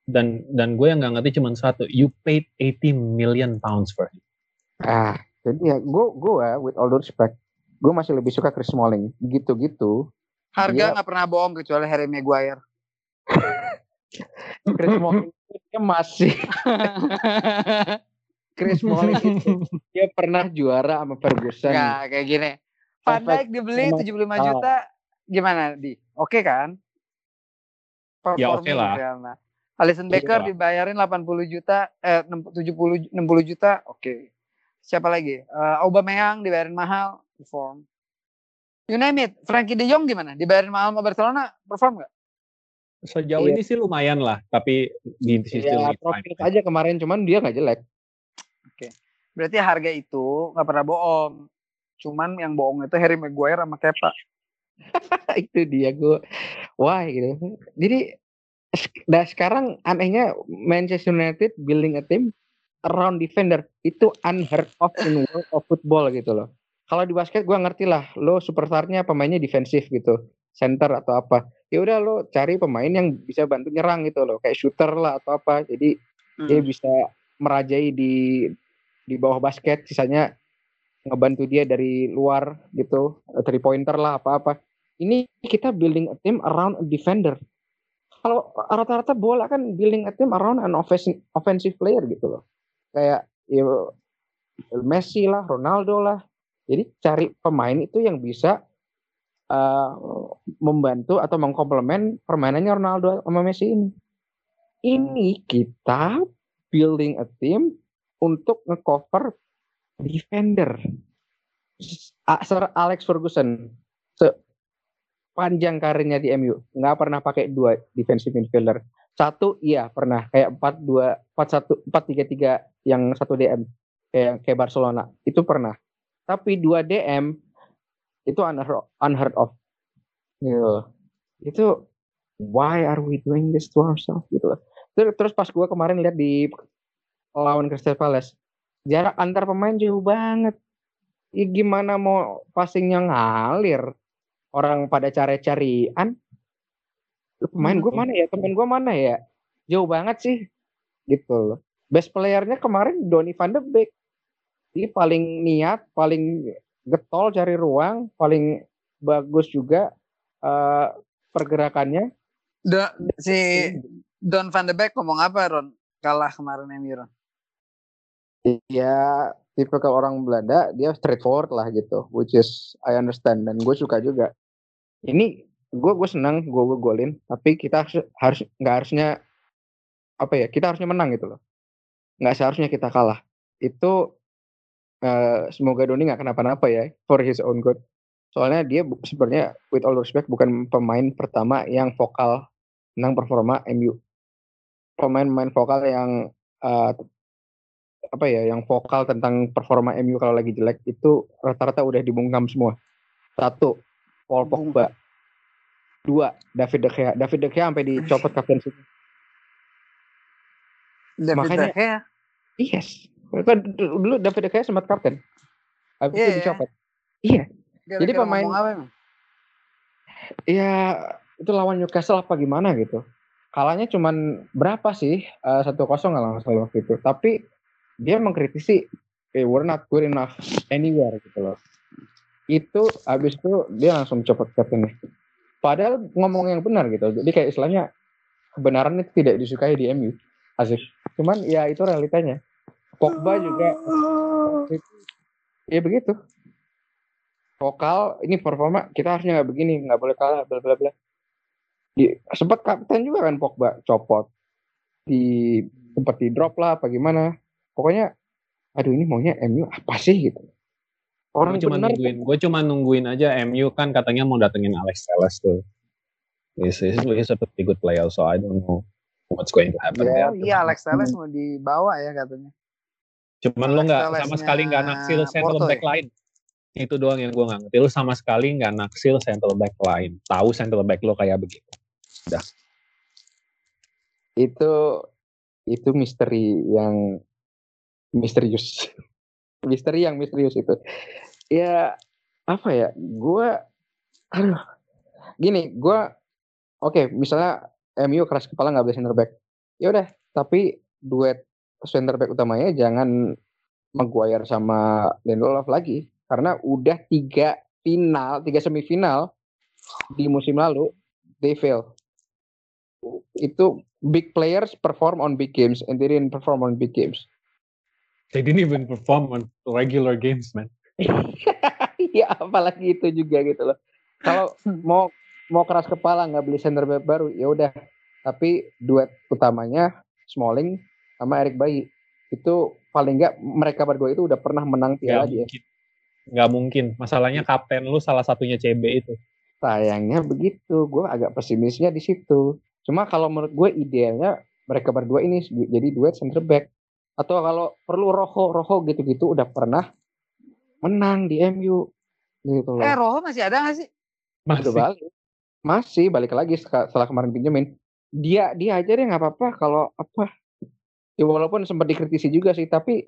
dan dan gue yang nggak ngerti cuma satu you paid 80 million pounds for him Ah, jadi ya gue gue with all due respect, gue masih lebih suka Chris Smalling gitu-gitu. Harga nggak pernah bohong kecuali Harry Maguire. Chris Smalling dia masih Chris Smalling itu dia pernah juara sama Ferguson. Nggak kayak gini. Van Dijk dibeli emang 75 salah. juta gimana di? Oke kan? Ya, oke Performing lah. Real Madrid. Alisson Oke Becker dibayarin 80 juta eh 70 60 juta, oke. Siapa lagi? Eh Aubameyang dibayarin mahal, perform. You name it. Frankie De Jong gimana? Dibayarin mahal sama Barcelona, perform nggak? sejauh Iya. ini sih lumayan lah tapi di sisi Ya, profit aja kemarin cuman dia nggak jelek. Berarti harga itu nggak pernah bohong. Cuman yang bohong itu Harry Maguire sama Kepa. itu dia gue wah gitu. Jadi dah sekarang anehnya Manchester United building a team around defender itu unheard of in world of football gitu loh. Kalau di basket gue ngerti lah, lo superstarnya pemainnya defensif gitu, center atau apa. Ya udah lo cari pemain yang bisa bantu nyerang gitu loh, kayak shooter lah atau apa. Jadi Hmm. dia bisa merajai di di bawah basket, sisanya ngebantu dia dari luar gitu, three pointer lah apa-apa. Ini kita building a team around a defender. Kalau rata-rata bola kan building a team around an offensive, offensive player gitu loh. Kayak ya, Messi lah, Ronaldo lah. Jadi cari pemain itu yang bisa uh, membantu atau mengkomplement permainannya Ronaldo sama Messi ini. Ini kita building a team untuk ngecover defender. Sir Alex Ferguson sepanjang karirnya di MU nggak pernah pakai dua defensive midfielder. Satu iya pernah kayak 4 2 4 1 4 3 3 yang satu DM kayak kayak Barcelona itu pernah. Tapi dua DM itu unheard, unheard of. Gitu. Itu why are we doing this to ourselves gitu. Terus, terus pas gue kemarin lihat di lawan Crystal Palace jarak antar pemain jauh banget. Ya gimana mau passingnya ngalir? Orang pada cari-carian. Pemain gue mana ya? Temen gue mana ya? Jauh banget sih. Gitu loh. Best playernya kemarin Donny van de Beek. Dia paling niat, paling getol cari ruang, paling bagus juga eh, pergerakannya. Da- si Don van de Beek ngomong apa Ron? Kalah kemarin MU Ron. ya tipe kalau orang Belanda dia straightforward lah gitu which is I understand dan gue suka juga ini gue gue senang gue gue golin. Tapi kita harus harus nggak harusnya apa ya kita harusnya menang gitu loh. Nggak seharusnya kita kalah. Itu eh, semoga Doni nggak kenapa-napa ya for his own good. Soalnya dia sebenarnya with all respect bukan pemain pertama yang vokal tentang performa MU pemain-pemain vokal yang eh, apa ya yang vokal tentang performa MU kalau lagi jelek itu rata-rata udah dibungkam semua. Satu, Paul Pogba. Dua, David De Gea. David De Gea sampai dicopot kapten David Makanya- De Gea. Yes. Kan Dulu David De Gea sempat kapten. Habis Iya, itu iya. dicopot. Iya. Gara-gara Jadi pemain- ngomong apa emang? Ya itu lawan Newcastle apa gimana gitu. Kalahnya cuman berapa sih? Eh, Satu kosong kalau nggak salah waktu itu. Tapi dia mengkritisi, eh, we're not good enough anywhere gitu loh. Itu habis itu dia langsung copot kaptennya. Padahal ngomong yang benar gitu. Jadi kayak istilahnya kebenaran itu tidak disukai di MU. Asik. Cuman ya itu realitanya. Pogba juga ya begitu. Vokal ini performa kita harusnya nggak begini, nggak boleh kalah, bla bla bla. Di, sempat kapten juga kan Pogba copot di sempat di drop lah apa gimana. Pokoknya aduh ini maunya MU apa sih gitu. Orang gue cuma bener nungguin gue cuma nungguin aja MU kan katanya mau datengin Alex Telles tuh. He's, he's, he's a pretty good player so I don't know what's going to happen Yeah. there. Oh iya Alex Telles mau dibawa ya katanya. cuman lo nggak Alex sama sekali nggak naksil central back ya? line itu doang yang gue nggak ngerti. Lo sama sekali nggak naksil central back line tahu central back lo kayak begitu. Itu itu misteri yang misterius. Misteri yang misterius itu ya apa ya gua aduh gini gua oke misalnya MU keras kepala nggak boleh center back. Ya udah tapi duet center back utamanya jangan Maguire sama Lindelof lagi karena udah tiga final tiga semifinal di musim lalu they fail. Itu big players perform on big games and they didn't perform on big games. They didn't even perform on regular games, man. ya apalagi itu juga gitu loh. Kalau mau mau keras kepala nggak beli center back baru ya udah. Tapi duet utamanya Smalling sama Eric Bayi itu paling nggak mereka berdua itu udah pernah menang piala di mungkin. Gak mungkin. Masalahnya kapten lu salah satunya CB itu. sayangnya begitu gue agak pesimisnya di situ. Cuma kalau menurut gue idealnya mereka berdua ini jadi duet center back. Atau kalau perlu Rojo Rojo gitu-gitu udah pernah menang di MU gitu loh. Eh Rojo masih ada gak sih? udah Masih. balik. Masih balik lagi setelah kemarin pinjemin. Dia dia aja deh nggak apa-apa kalau apa. Ya walaupun sempat dikritisi juga sih tapi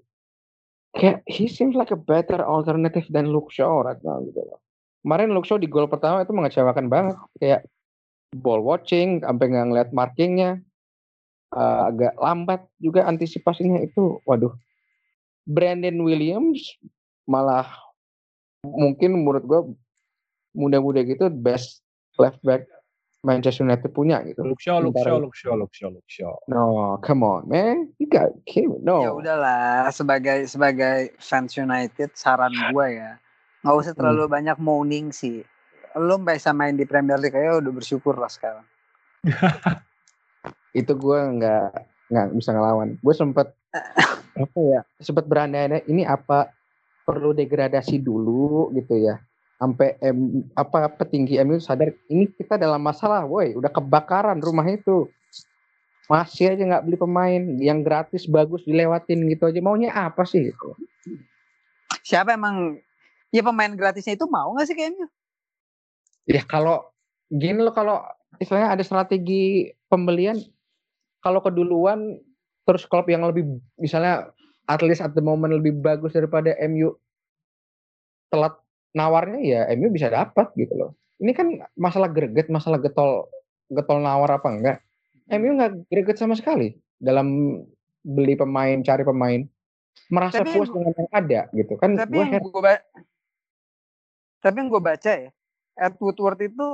kayak he seems like a better alternative than Luke Shaw right now gitu loh. Kemarin Luke Shaw di gol pertama itu mengecewakan banget. Kayak ball watching sampai nggak ngeliat markingnya Eh, agak lambat juga antisipasinya itu. Waduh. Brandon Williams malah mungkin menurut gue muda-muda gitu best left back Manchester United punya gitu. Luke Shaw, Luke Shaw, Luke Shaw, Luke Shaw, Luke Shaw. No, come on, man. You got Kim. No. Ya udahlah sebagai sebagai fans United saran gue ya nggak usah terlalu banyak moaning sih. Lo bisa main di Premier League aja udah bersyukur lah sekarang. Itu gue nggak nggak bisa ngelawan. Gue sempet apa ya? Sempet berandai ini apa perlu degradasi dulu gitu ya. Sampai M, apa petinggi MU sadar ini kita dalam masalah, woi, udah kebakaran rumah itu. Masih aja nggak beli pemain yang gratis bagus dilewatin gitu aja. Maunya apa sih gitu. Siapa emang ya pemain gratisnya itu mau nggak sih kayaknya? Ya kalau gini loh kalau istilahnya ada strategi pembelian kalau keduluan terus klub yang lebih misalnya at least at the moment lebih bagus daripada MU telat nawarnya ya MU bisa dapat gitu loh. Ini kan masalah greget, masalah getol getol nawar apa enggak. MU nggak greget sama sekali dalam beli pemain, cari pemain. Merasa Tapi puas yang- dengan yang ada gitu kan. Tapi Gue yang gue tapi yang gue baca ya, Ed Woodward itu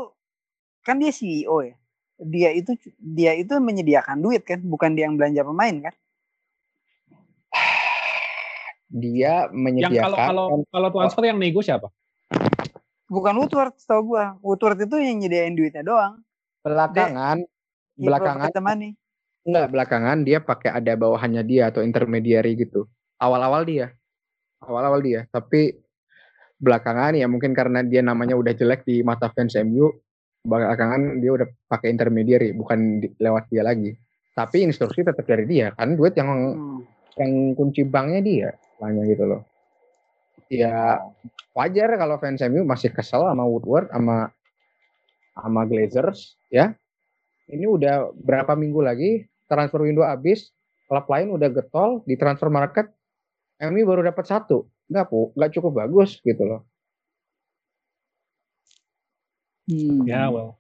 kan dia CEO ya. Dia itu dia itu menyediakan duit kan, bukan dia yang belanja pemain kan? Dia Yang menyediakan kalau kalau kalau transfer yang nego siapa? Bukan Woodward, setahu gue. Woodward itu yang nyediain duitnya doang. belakangan He belakangan money. enggak belakangan dia pakai ada bawahannya dia atau intermediary gitu awal-awal dia awal-awal dia tapi belakangan ya mungkin karena dia namanya udah jelek di mata fans MU belakangan dia udah pakai intermediary bukan di- lewat dia lagi tapi instruksi tetap dari dia kan duit yang Hmm. yang kunci banknya dia hanya gitu loh. Ya wajar kalau fans MU masih kesel sama Woodward sama sama Glazers ya. Ini udah berapa minggu lagi transfer window habis klub lain udah getol di transfer market MU baru dapat satu. Nggak pu nggak cukup bagus gitu loh. Hmm. Ya, well.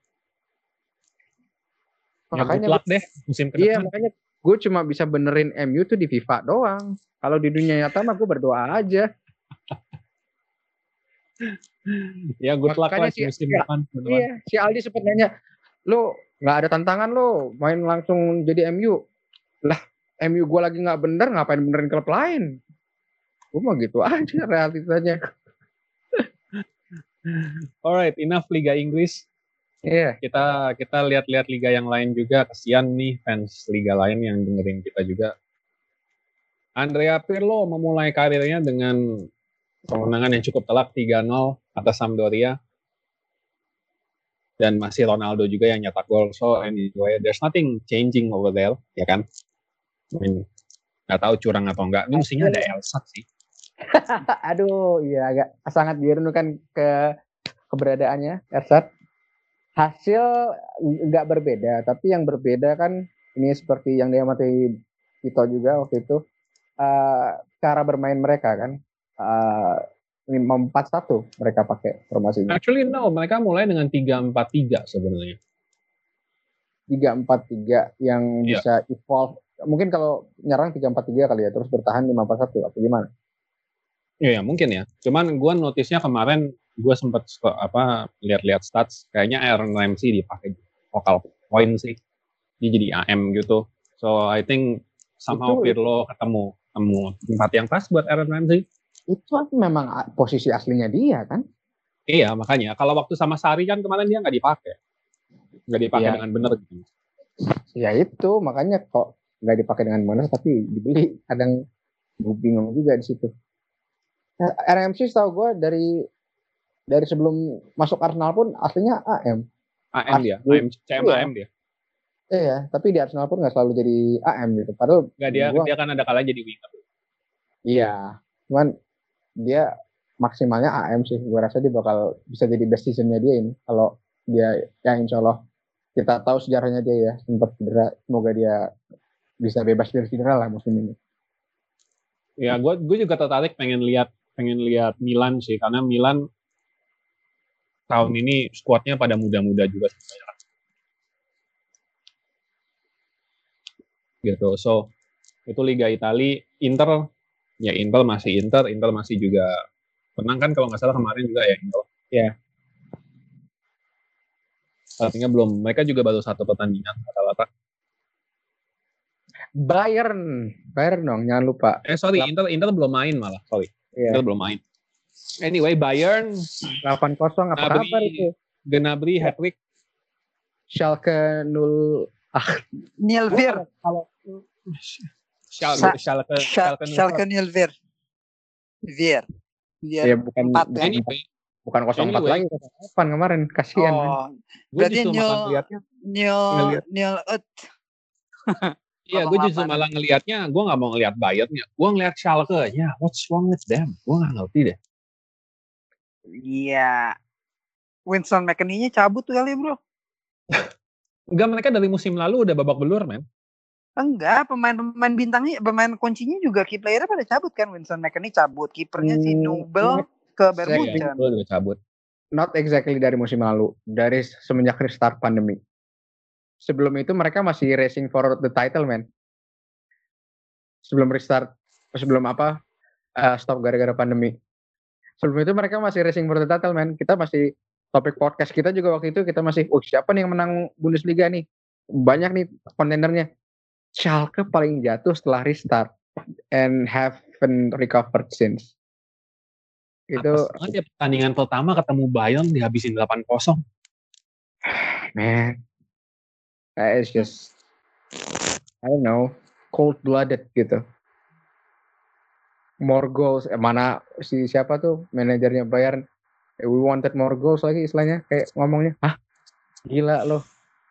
Ya, good makanya luck deh musim ke iya makanya gue cuma bisa benerin MU tuh di FIFA doang kalau di dunia nyata mah gue berdoa aja Ya, good luck lah sih, musim ya, depan. Iya, si Aldi sempat nanya, lo nggak ada tantangan lo main langsung jadi MU. Lah, MU gue lagi nggak bener, ngapain benerin klub lain? Gue mah gitu aja realitanya. Alright, enough Liga Inggris. Iya, Kita kita lihat-lihat liga yang lain juga. Kasihan nih fans liga lain yang dengerin kita juga. Andrea Pirlo memulai karirnya dengan kemenangan yang cukup telak 3-0 atas Sampdoria. Dan masih Ronaldo juga yang nyetak gol. So anyway, there's nothing changing over there, ya kan? I mean, nggak tahu curang atau enggak. Ini mestinya ada Elsat sih. aduh, iya agak sangat dirindukan ke keberadaannya Ersat. Hasil nggak berbeda, tapi yang berbeda kan ini seperti yang diamati Tito juga waktu itu eh, cara bermain mereka kan. Eh, ini 4-1 mereka pakai formasinya. Actually no, mereka mulai dengan 3-4-3 sebenarnya. tiga empat tiga yang Iya. bisa evolve. Mungkin kalau nyerang tiga empat tiga kali ya, terus bertahan lima empat satu apa gimana? Iya, ya, mungkin ya. Cuman gua notisnya kemarin gua sempet sk- apa lihat-lihat stats kayaknya Aaron Ramsey dipakai vokal point sih. Dia jadi AM gitu. So I think somehow Itu- Pirlo ketemu ketemu tempat yang pas buat Aaron Ramsey. Itu memang a- posisi aslinya dia kan? Iya, makanya kalau waktu sama Sari kan kemarin dia nggak dipakai. Nggak dipakai Iya. dengan benar gitu. Ya itu makanya kok nggak dipakai dengan benar tapi dibeli. Kadang gue bingung juga di situ. RMC setahu gue dari dari sebelum masuk Arsenal pun aslinya AM. AM dia. AM, CM Iya. AM dia. Iya, tapi di Arsenal pun nggak selalu jadi AM gitu. Padahal Nggak dia Gua- dia kan ada kalanya jadi winger. Iya, cuman dia maksimalnya AM sih. Gue rasa dia bakal bisa jadi best seasonnya dia ini. Kalau dia ya insya Allah kita tahu sejarahnya dia ya sempat cedera. Semoga dia bisa bebas dari cedera lah musim ini. Ya, gue gue juga tertarik pengen lihat pengen lihat Milan sih karena Milan tahun ini skuadnya pada muda-muda juga sebenarnya. Gitu. So itu Liga Italia, Inter ya Inter masih Inter, Inter masih juga menang kan kalau nggak salah kemarin juga ya Inter. Ya. Artinya belum, mereka juga baru satu pertandingan rata-rata. Bayern, Bayern dong, jangan lupa. Eh sorry, Inter Inter belum main malah, sorry. Iya, Inter belum main. Anyway, Bayern 8-0 apa Gnabry. kabar itu? Gnabry hat-trick Schalke 0 Nilvir. kalau Schalke, Schalke, Schalke, Schalke, Nilvir. Vir. Vir. ya bukan empat ya. bukan, Anyway, bukan 0-4 Anyway. lagi 0-8 kemarin kasihan. Oh, gue Berarti justru Nil- malah ngeliatnya, Nil. Nil Ut. iya gue justru 08. malah ngelihatnya, gue nggak mau ngelihat Bayernnya, gue ngelihat Schalke, ya what's wrong with them? Gue nggak ngerti deh. Iya. Winston McKinney-nya cabut tuh kali, Bro. Enggak mereka dari musim lalu udah babak belur men. Enggak, pemain-pemain bintangnya, pemain kuncinya juga key player pada cabut kan. Winston McKinney cabut, kipernya si Hmm, Nubel ke Bermuda. juga cabut. Not exactly dari musim lalu, dari semenjak restart pandemi. Sebelum itu mereka masih racing for the title, man. Sebelum restart, sebelum apa, eh, stop gara-gara pandemi. Sebelum itu mereka masih racing for the title, man. Kita masih topik podcast kita juga waktu itu kita masih, oh siapa nih yang menang Bundesliga nih? Banyak nih kontendernya. Schalke paling jatuh setelah restart and haven't recovered since. Itu ya pertandingan pertama ketemu Bayern dihabisin 8-0. man that is just I don't know cold blooded gitu more goals eh, mana si siapa tuh manajernya Bayern. Eh, we wanted more goals lagi istilahnya kayak ngomongnya. Ah gila loh.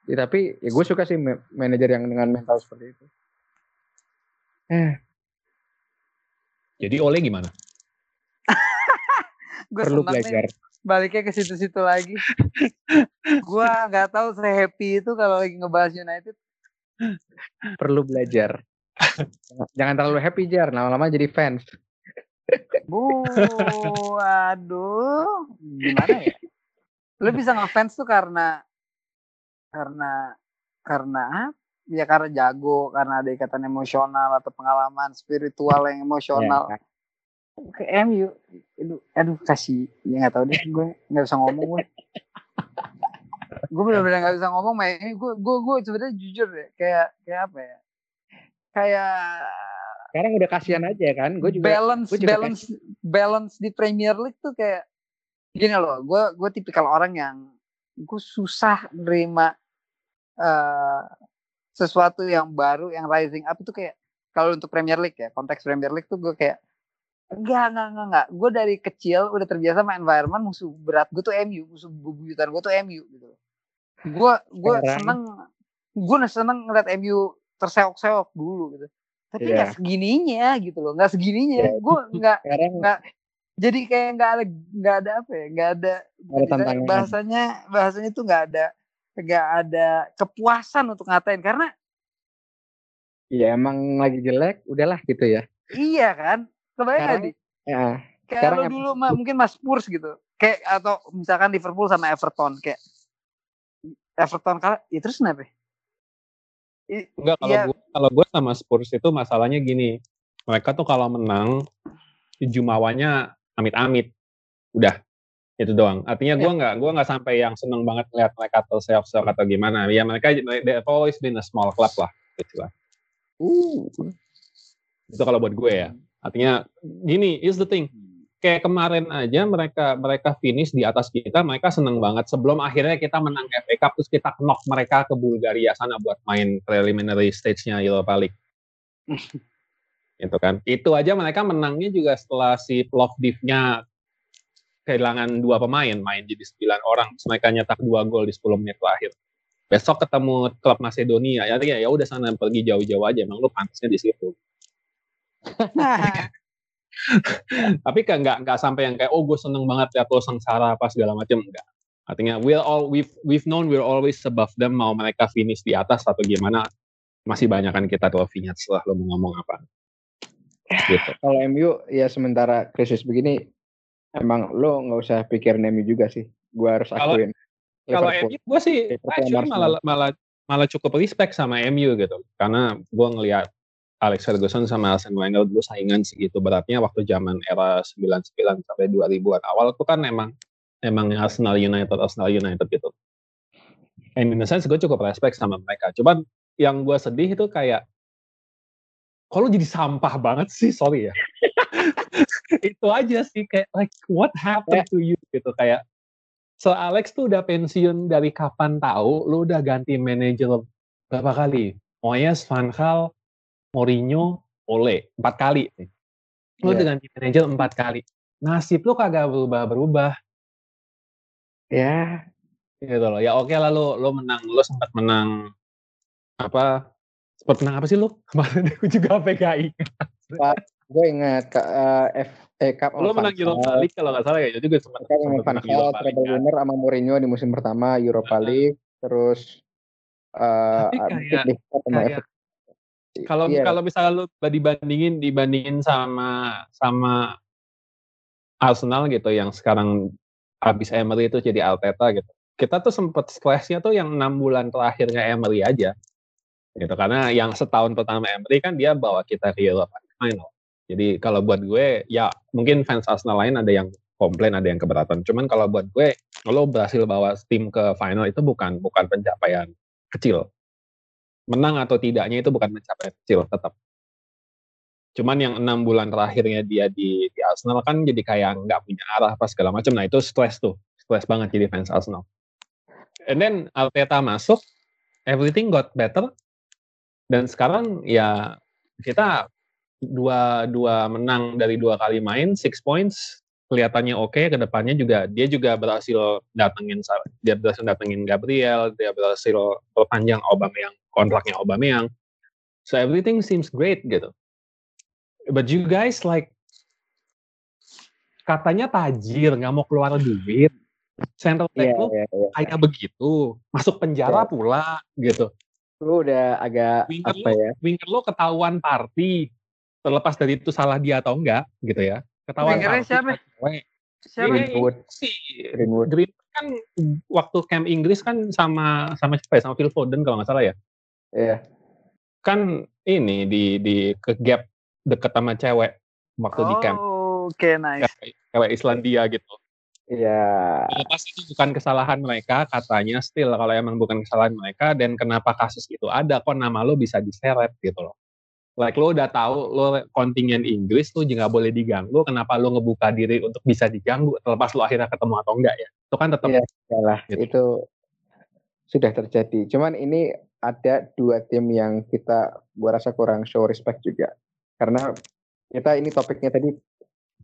Ya, tapi ya gue suka sih ma- manajer yang dengan mental seperti itu. Eh. Jadi Ole gimana? Gue perlu belajar. Baliknya ke situ-situ lagi. gua nggak tahu saya happy itu kalau lagi ngebahas United. perlu belajar Jangan- terlalu happy jar lama-lama jadi fans Bu, aduh, gimana ya? Lu bisa ngefans tuh karena karena karena ya karena jago, karena ada ikatan emosional atau pengalaman spiritual yang emosional. Ya, Ke MU, aduh, aduh kasih, ya nggak tahu deh, gue nggak bisa ngomong gue. gue benar-benar nggak bisa ngomong, Mei. Gue gue gue sebenarnya jujur deh, kayak kayak apa ya? Kayak sekarang udah kasihan aja kan gue juga balance gua juga balance balance di Premier League tuh kayak gini loh gue gue tipikal orang yang gue susah nerima eh sesuatu yang baru yang rising up itu kayak kalau untuk Premier League ya konteks Premier League tuh gue kayak enggak enggak enggak enggak. Gue dari kecil udah terbiasa sama environment musuh berat gue tuh MU musuh bebuyutan gue tuh MU gitu. Gue gue seneng gue seneng ngeliat MU terseok-seok dulu gitu. Tapi Iya. nggak segininya gitu loh nggak segininya. Iya. gue nggak sekarang nggak jadi kayak nggak ada nggak ada apa ya nggak ada ada bahasanya bahasanya tuh nggak ada nggak ada kepuasan untuk ngatain. Karena ya emang lagi jelek udahlah gitu ya. Iya kan? Kebayang Sekarang- di ya kayak sekarang lo dulu ma- mungkin mas Spurs gitu. Kayak atau misalkan Liverpool sama Everton kayak Everton kalah ya terus kenapa Enggak kalau Iya. gue kalau gue sama Spurs itu masalahnya gini. Mereka tuh kalau menang jumawanya amit-amit. Udah itu doang. Artinya gue nggak gue nggak sampai yang seneng banget lihat mereka terseok-seok atau gimana. Ya mereka they have always been a small club lah gitu lah. Uh, Itu kalau buat gue ya. Artinya gini is the thing. Kayak kemarin aja mereka mereka finish di atas kita, mereka seneng banget. Sebelum akhirnya kita menang FA Cup, terus kita knock mereka ke Bulgaria sana buat main preliminary stage-nya Europa League. itu kan. Itu aja mereka menangnya juga setelah si Plovdiv-nya kehilangan dua pemain, main jadi 9 orang, terus mereka nyetak dua gol di 10 menit terakhir. Besok ketemu klub Macedonia, ya ya ya udah sana pergi jauh-jauh aja, emang lu pantasnya di situ. Tapi kan nggak nggak sampai yang kayak oh gue seneng banget lihat lo sengsara apa segala macam enggak. Artinya we'll all we've we've known we're always above them mau mereka finish di atas atau gimana masih banyak kan kita trofinya setelah lo mau ngomong apa. Gitu. kalau MU ya sementara krisis begini emang lo nggak usah pikirin MU juga sih. Gua harus akuin. Kalau. MU gue sih Liverpool malah malah malah cukup respect sama MU gitu. Karena gue ngelihat Alex Ferguson sama Arsene Wenger dulu saingan segitu beratnya waktu zaman era 99 sampai 2000-an awal itu kan emang emang Arsenal United Arsenal United gitu. And in a sense gue cukup respect sama mereka. Cuman yang gue sedih itu kayak kalau jadi sampah banget sih sorry ya. itu aja sih kayak like what happened to you gitu kayak So Alex tuh udah pensiun dari kapan tahu? Lu udah ganti manajer berapa kali? Moyes, Van Gaal, Mourinho, Ole, empat kali. Iya. udah ganti manajer empat kali. Nasib lu kagak berubah-berubah Ya, gitu loh. Ya oke lah lu, lu menang, lu sempat menang apa? Sempat menang apa sih lu? Kemarin aku juga PKI. gue ingat ke eh, FA Cup Lu sama menang Europa. League kalau nggak salah ya. Jadi juga sempat menang Europa treble League. kan. winner sama Mourinho di musim pertama Europa League terus eh Tapi kayak- kayak-. Kalau Iya, kalau misalnya lu dibandingin dibandingin sama sama Arsenal gitu yang sekarang habis Emery itu jadi Arteta gitu. Kita tuh sempet stresnya tuh yang enam bulan terakhirnya Emery aja. Gitu karena yang setahun pertama Emery kan dia bawa kita ke Europa Final. Jadi kalau buat gue ya mungkin fans Arsenal lain ada yang komplain, ada yang keberatan. Cuman kalau buat gue lo berhasil bawa tim ke final itu bukan bukan pencapaian kecil menang atau tidaknya itu bukan pencapaian kecil tetap. Cuman yang enam bulan terakhirnya dia di, di Arsenal kan jadi kayak nggak punya arah apa segala macam. Nah itu stres tuh, stres banget jadi fans Arsenal. And then Arteta masuk, everything got better. Dan sekarang ya kita dua dua menang dari dua kali main, six points kelihatannya oke. Ke depannya juga dia juga berhasil datengin dia berhasil datengin Gabriel, dia berhasil perpanjang Aubameyang kontraknya Aubameyang. So everything seems great gitu. But you guys like katanya tajir nggak mau keluar duit. Back Iya, lu iya, iya. kayak begitu, masuk penjara Iya. pula gitu. Lu udah agak Winger apa ya? Winger lo ketahuan party, terlepas dari itu salah dia atau enggak gitu ya. Ketahuan Wingernya siapa? cewek. Siapa? Greenwood. si Greenwood. Green kan waktu camp Inggris kan sama sama siapa ya? Sama Phil Foden kalau nggak salah ya. Iya. Kan ini di di ke gap deket sama cewek waktu di camp Oh, oke nice. cewek, cewek Islandia gitu. Iya. Lepas itu bukan kesalahan mereka katanya still kalau emang bukan kesalahan mereka dan kenapa kasus itu ada kok nama lo bisa diseret gitu loh. Like lo udah tahu lo kontingen Inggris tuh nggak boleh diganggu, kenapa lo ngebuka diri untuk bisa diganggu terlepas lo akhirnya ketemu atau enggak ya. Itu kan tetap Iya. Yalah, Gitu. itu sudah terjadi. Cuman ini ada dua tim yang kita gua rasa kurang show respect juga. Karena kita ini topiknya tadi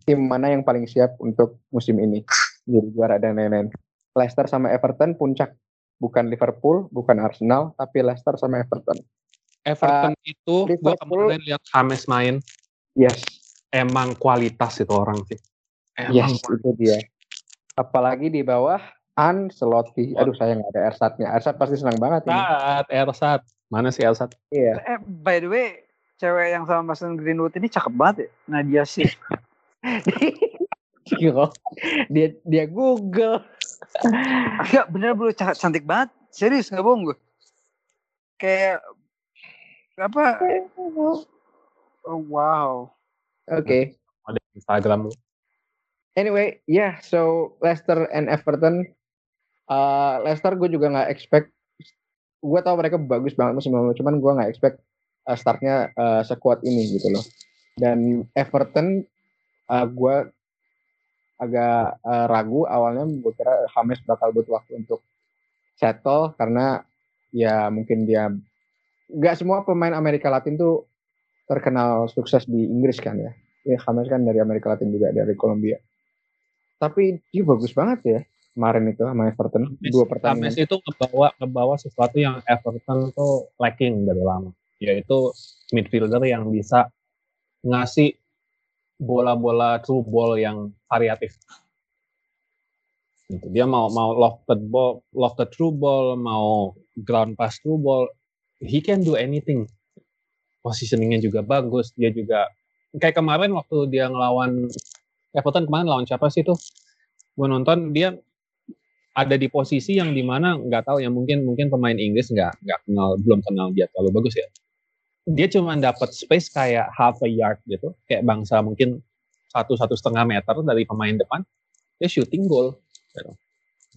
tim mana yang paling siap untuk musim ini jadi juara dan lain-lain. Leicester sama Everton puncak bukan Liverpool, bukan Arsenal, tapi Leicester sama Everton. Everton itu gua Liverpool- kemarin lihat James main Yes, emang kualitas itu orang sih. Emang yes itu dia. Apalagi di bawah Ancelotti. Aduh saya nggak ada Ersatnya. Ersat pasti senang banget ini. Ersat, Ersat. Mana sih Ersat? Iya. Eh, by the way, cewek yang sama Mason Greenwood ini cakep banget ya. Nadia sih. dia dia Google. Enggak, bener bro, ca- cantik banget. Serius, nggak bohong gue. Kayak apa? Oh, wow. Oke. Ada Instagram lu. Anyway, yeah, so Leicester and Everton. Uh, Leicester gue juga nggak expect. Gue tau mereka bagus banget musim lalu, cuman gue nggak expect uh, startnya uh, sekuat ini gitu loh. Dan Everton, uh, gue agak uh, ragu awalnya. Gue kira James bakal butuh waktu untuk settle karena ya mungkin dia nggak semua pemain Amerika Latin tuh terkenal sukses di Inggris kan ya. Ya James kan dari Amerika Latin juga dari Kolombia tapi dia bagus banget ya kemarin itu sama Everton dua pertandingan. James itu ngebawa ngebawa sesuatu yang Everton tuh lacking dari lama, yaitu midfielder yang bisa ngasih bola-bola true ball yang variatif. Gitu. Dia mau mau lofted ball, lofted true ball, mau ground pass true ball, he can do anything. Positioningnya juga bagus, dia juga kayak kemarin waktu dia ngelawan Everton kemarin lawan siapa sih tuh? Gue nonton dia ada di posisi yang di mana nggak tahu ya mungkin mungkin pemain Inggris nggak nggak kenal belum kenal dia terlalu bagus ya. Dia cuma dapat space kayak half a yard gitu, kayak bangsa mungkin satu satu setengah meter dari pemain depan, dia shooting goal. Gitu.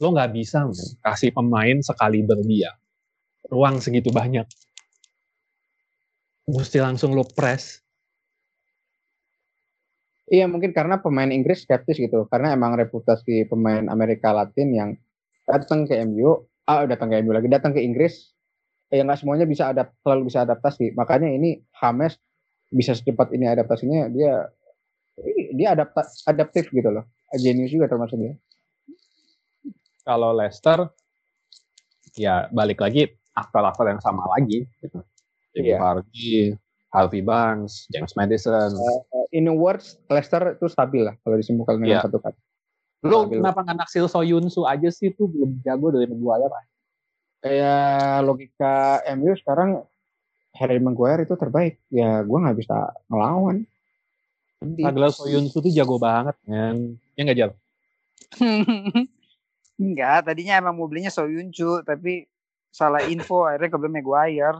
Lo nggak bisa man, kasih pemain sekali berdia ruang segitu banyak. Mesti langsung lo press, Iya mungkin karena pemain Inggris skeptis gitu karena emang reputasi pemain Amerika Latin yang datang ke MU, ah datang ke MU lagi datang ke Inggris, ya nggak semuanya bisa ada selalu bisa adaptasi. Makanya ini James bisa secepat ini adaptasinya dia dia adapta, adaptif gitu loh. Genius juga termasuk dia. Kalau Leicester ya balik lagi aktor-aktor yang sama lagi gitu. Jamie Iya. Vardy, Harvey Barnes, James Madison. Uh, in a words, Leicester itu stabil lah kalau disimpulkan dengan Iya. satu kata. Lu stabil. kenapa nggak naksir Soyunsu aja sih tuh belum jago dari Maguire Pak? Kayak logika MU sekarang Harry Maguire itu terbaik. Ya gue nggak bisa ngelawan. Padahal Soyunsu tuh jago banget kan. Ya nggak jago. Enggak, tadinya emang mau belinya Soyuncu, tapi salah info akhirnya kebeli Maguire.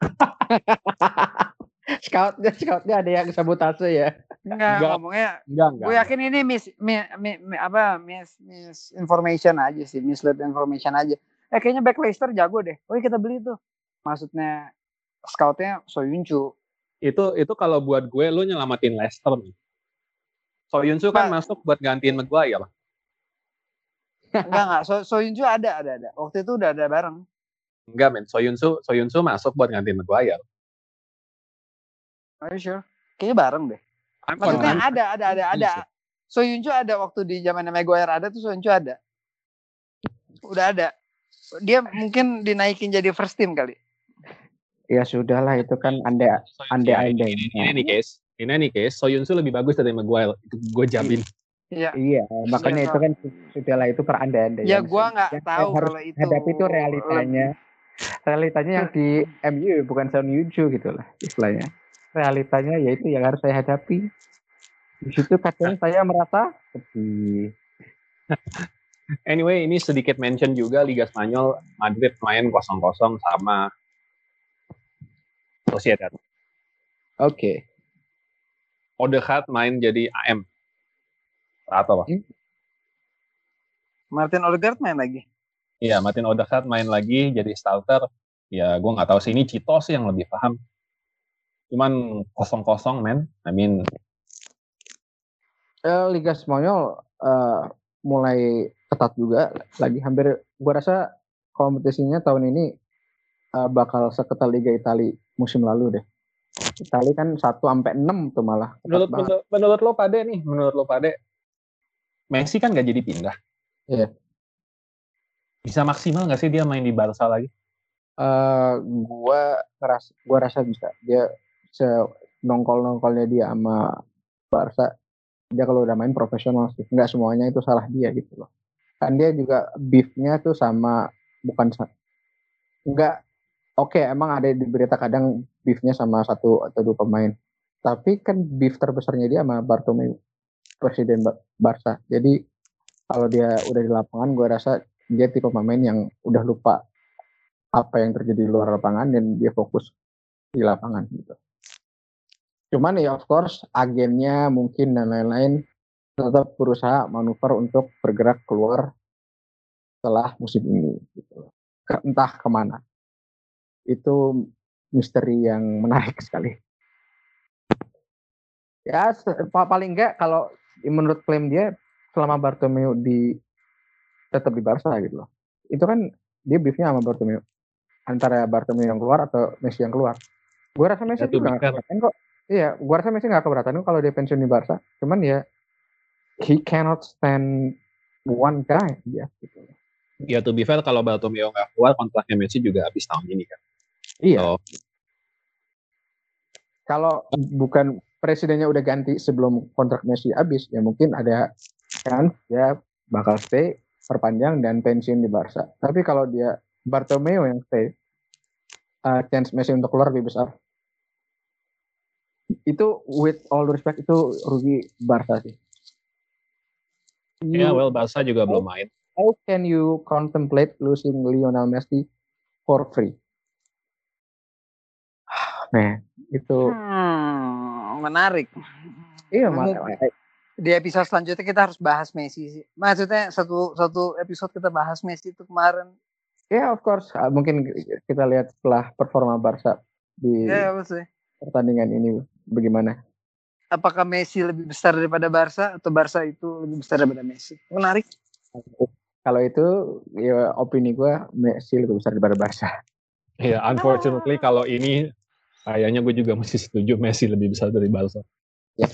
scoutnya scoutnya ada yang sabotase ya. Enggak, Enggak. ngomongnya Enggak enggak. gue yakin ini mis, mi, mi, mi- apa mis, mis information aja sih, mislead information aja. Eh kayaknya back Leicester jago deh. Oh iya, kita beli tuh. Maksudnya scoutnya Soyuncu. Itu itu kalau buat gue lu nyelamatin Leicester nih. Soyunsu kan Pak. masuk buat gantiin Maguire. Enggak enggak, so, Soyuncu ada ada ada. Waktu itu udah ada bareng. Enggak men, Soyunsu Soyunsu masuk buat gantiin Maguire. Are you sure? Kayaknya bareng deh. I'm Maksudnya convinced. ada ada ada ada. Soyuncu ada waktu di zaman Maguire ada tuh Soyuncu ada. Udah ada. Dia mungkin dinaikin jadi first team kali. Ya sudahlah itu kan anda Soyunsu, andai-andai. Ini, ini, ini nih case. Ini nih case. Soyunsu lebih bagus dari Maguire. Itu gue jamin. Iya. Iya, makanya Iya, itu kan sudahlah itu per anda-andai. Ya gua nggak tahu kalau itu. hadapi itu realitanya. Realitanya yang di MU bukan Soyuncu gitu lah istilahnya. Realitanya yaitu yang harus saya hadapi. Di situ kadang saya merasa sedih. Anyway, ini sedikit mention juga Liga Spanyol Madrid main 0-0 sama Sociedad. Oke. Odegaard main jadi AM. Atau apa? Martin Odegaard main lagi. Iya, Martin Odegaard main lagi jadi starter. Ya, gue nggak tahu sih ini Cito sih yang lebih paham. Cuman kosong-kosong, men. I mean, Eh, Liga Spanyol eh, mulai ketat juga lagi hampir gua rasa kompetisinya tahun ini eh, bakal seketat Liga Italia musim lalu deh. Italia kan 1 sampai 6 tuh malah. Menurut, menurut, menurut lo Pade nih, menurut lo Pade, Messi kan nggak jadi pindah. Iya. Bisa maksimal nggak sih dia main di Barca lagi? Eh, gua ngeras gua rasa bisa. Dia se nongkol-nongkolnya dia sama Barca dia kalau udah main profesional sih. Nggak semuanya itu salah dia gitu loh. Kan dia juga beefnya tuh sama bukan nggak oke emang ada di berita kadang beefnya sama satu atau dua pemain. Tapi kan beef terbesarnya dia sama Bartomeu presiden Ba- Barca. Jadi kalau dia udah di lapangan gue rasa dia tipe pemain yang udah lupa apa yang terjadi di luar lapangan dan dia fokus di lapangan gitu. Cuman ya of course agennya mungkin dan lain-lain tetap berusaha manuver untuk bergerak keluar setelah musim ini gitu. Entah ke mana. Itu misteri yang menarik sekali. Ya paling enggak kalau menurut klaim dia selama Bartomeu di tetap di Barca gitu loh. Itu kan dia beefnya sama Bartomeu antara Bartomeu yang keluar atau Messi yang keluar. Gue rasa Messi juga gak keberatan kok. Iya, gue rasa Messi gak keberatan kok kalau dia pensiun di Barca. Cuman ya he cannot stand one guy ya gitu. Ya to be fair kalau Bartomeu nggak keluar kontraknya Messi juga habis tahun ini kan. Iya. So. Kalau bukan presidennya udah ganti sebelum kontrak Messi habis ya mungkin ada kan ya bakal stay perpanjang dan pensiun di Barca. Tapi kalau dia Bartomeu yang stay, uh, chance Messi untuk keluar lebih besar. Itu with all respect itu rugi Barca sih. Ya, yeah, well Barca juga how, belum main. How can you contemplate losing Lionel Messi for free? Nah, itu hmm, menarik. Iya, menarik di episode selanjutnya kita harus bahas Messi sih. Maksudnya satu satu episode kita bahas Messi itu kemarin. Ya, yeah, of course. Ah, mungkin kita lihat setelah performa Barca di yeah, ya, pertandingan ini bagaimana. Apakah Messi lebih besar daripada Barca atau Barca itu lebih besar daripada Messi? Menarik. Kalau itu ya opini gue Messi lebih besar daripada Barca. Ya, yeah, unfortunately kalau ini kayaknya gue juga masih setuju Messi lebih besar dari Barca. Ya.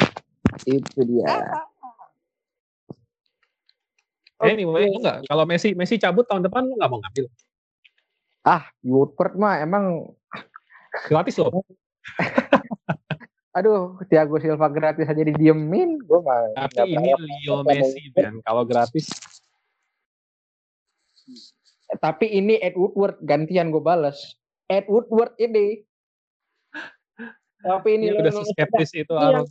Itu dia. Anyway, okay. enggak kalau Messi Messi cabut tahun depan lu nggak mau ngambil? Ah, Woodward mah emang gratis loh. Aduh, Thiago Silva gratis aja didiemin, gue mah. Tapi ini Leo Messi dan kalau gratis. Tapi ini Ed Woodward gantian gue bales. Ed Woodward ini. Tapi ini udah skeptis itu iya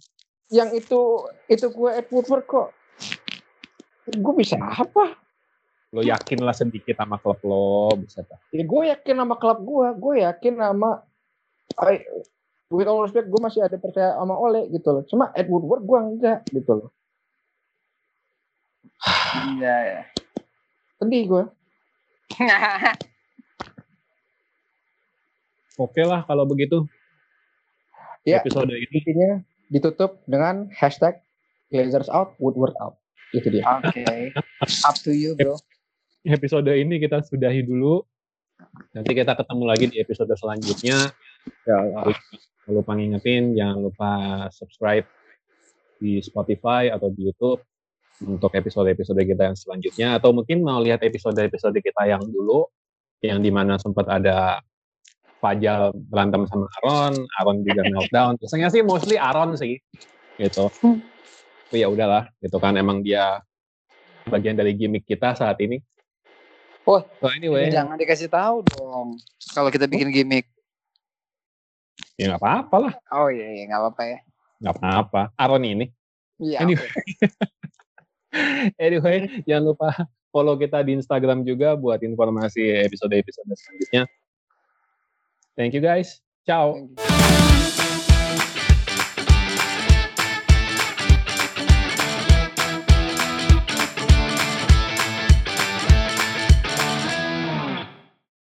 yang itu itu gue Ed Woodward kok. Gue bisa apa? Lo yakin lah sedikit sama klub lo bisa tak? Ya, gue yakin sama klub gue gue yakin sama I, with all respect gue masih ada percaya sama Ole gitu loh. Cuma Ed Woodward gue enggak gitu loh. Iya ya. Sedih gue Oke lah kalau begitu. Ya, episode ini. Intinya ditutup dengan hashtag Glazers out, Woodward out. Itu dia. Oke. Okay. Up to you, bro. Episode ini kita sudahi dulu. Nanti kita ketemu lagi di episode selanjutnya. Ya, jangan lupa ngingetin, jangan lupa subscribe di Spotify atau di YouTube untuk episode-episode kita yang selanjutnya. Atau mungkin mau lihat episode-episode kita yang dulu, yang di mana sempat ada Fajal berantem sama Aaron, Aaron juga meltdown. Biasanya sih mostly Aaron sih, gitu. Tapi ya udahlah, gitu kan emang dia bagian dari gimmick kita saat ini. Oh, so anyway. Jangan dikasih tahu dong kalau kita bikin gimmick. Ya nggak apa-apa lah. Oh iya, iya nggak apa-apa ya. Nggak apa-apa. Aaron ini. Iya. Anyway. anyway, jangan lupa follow kita di Instagram juga buat informasi episode-episode selanjutnya. Thank you guys. Ciao.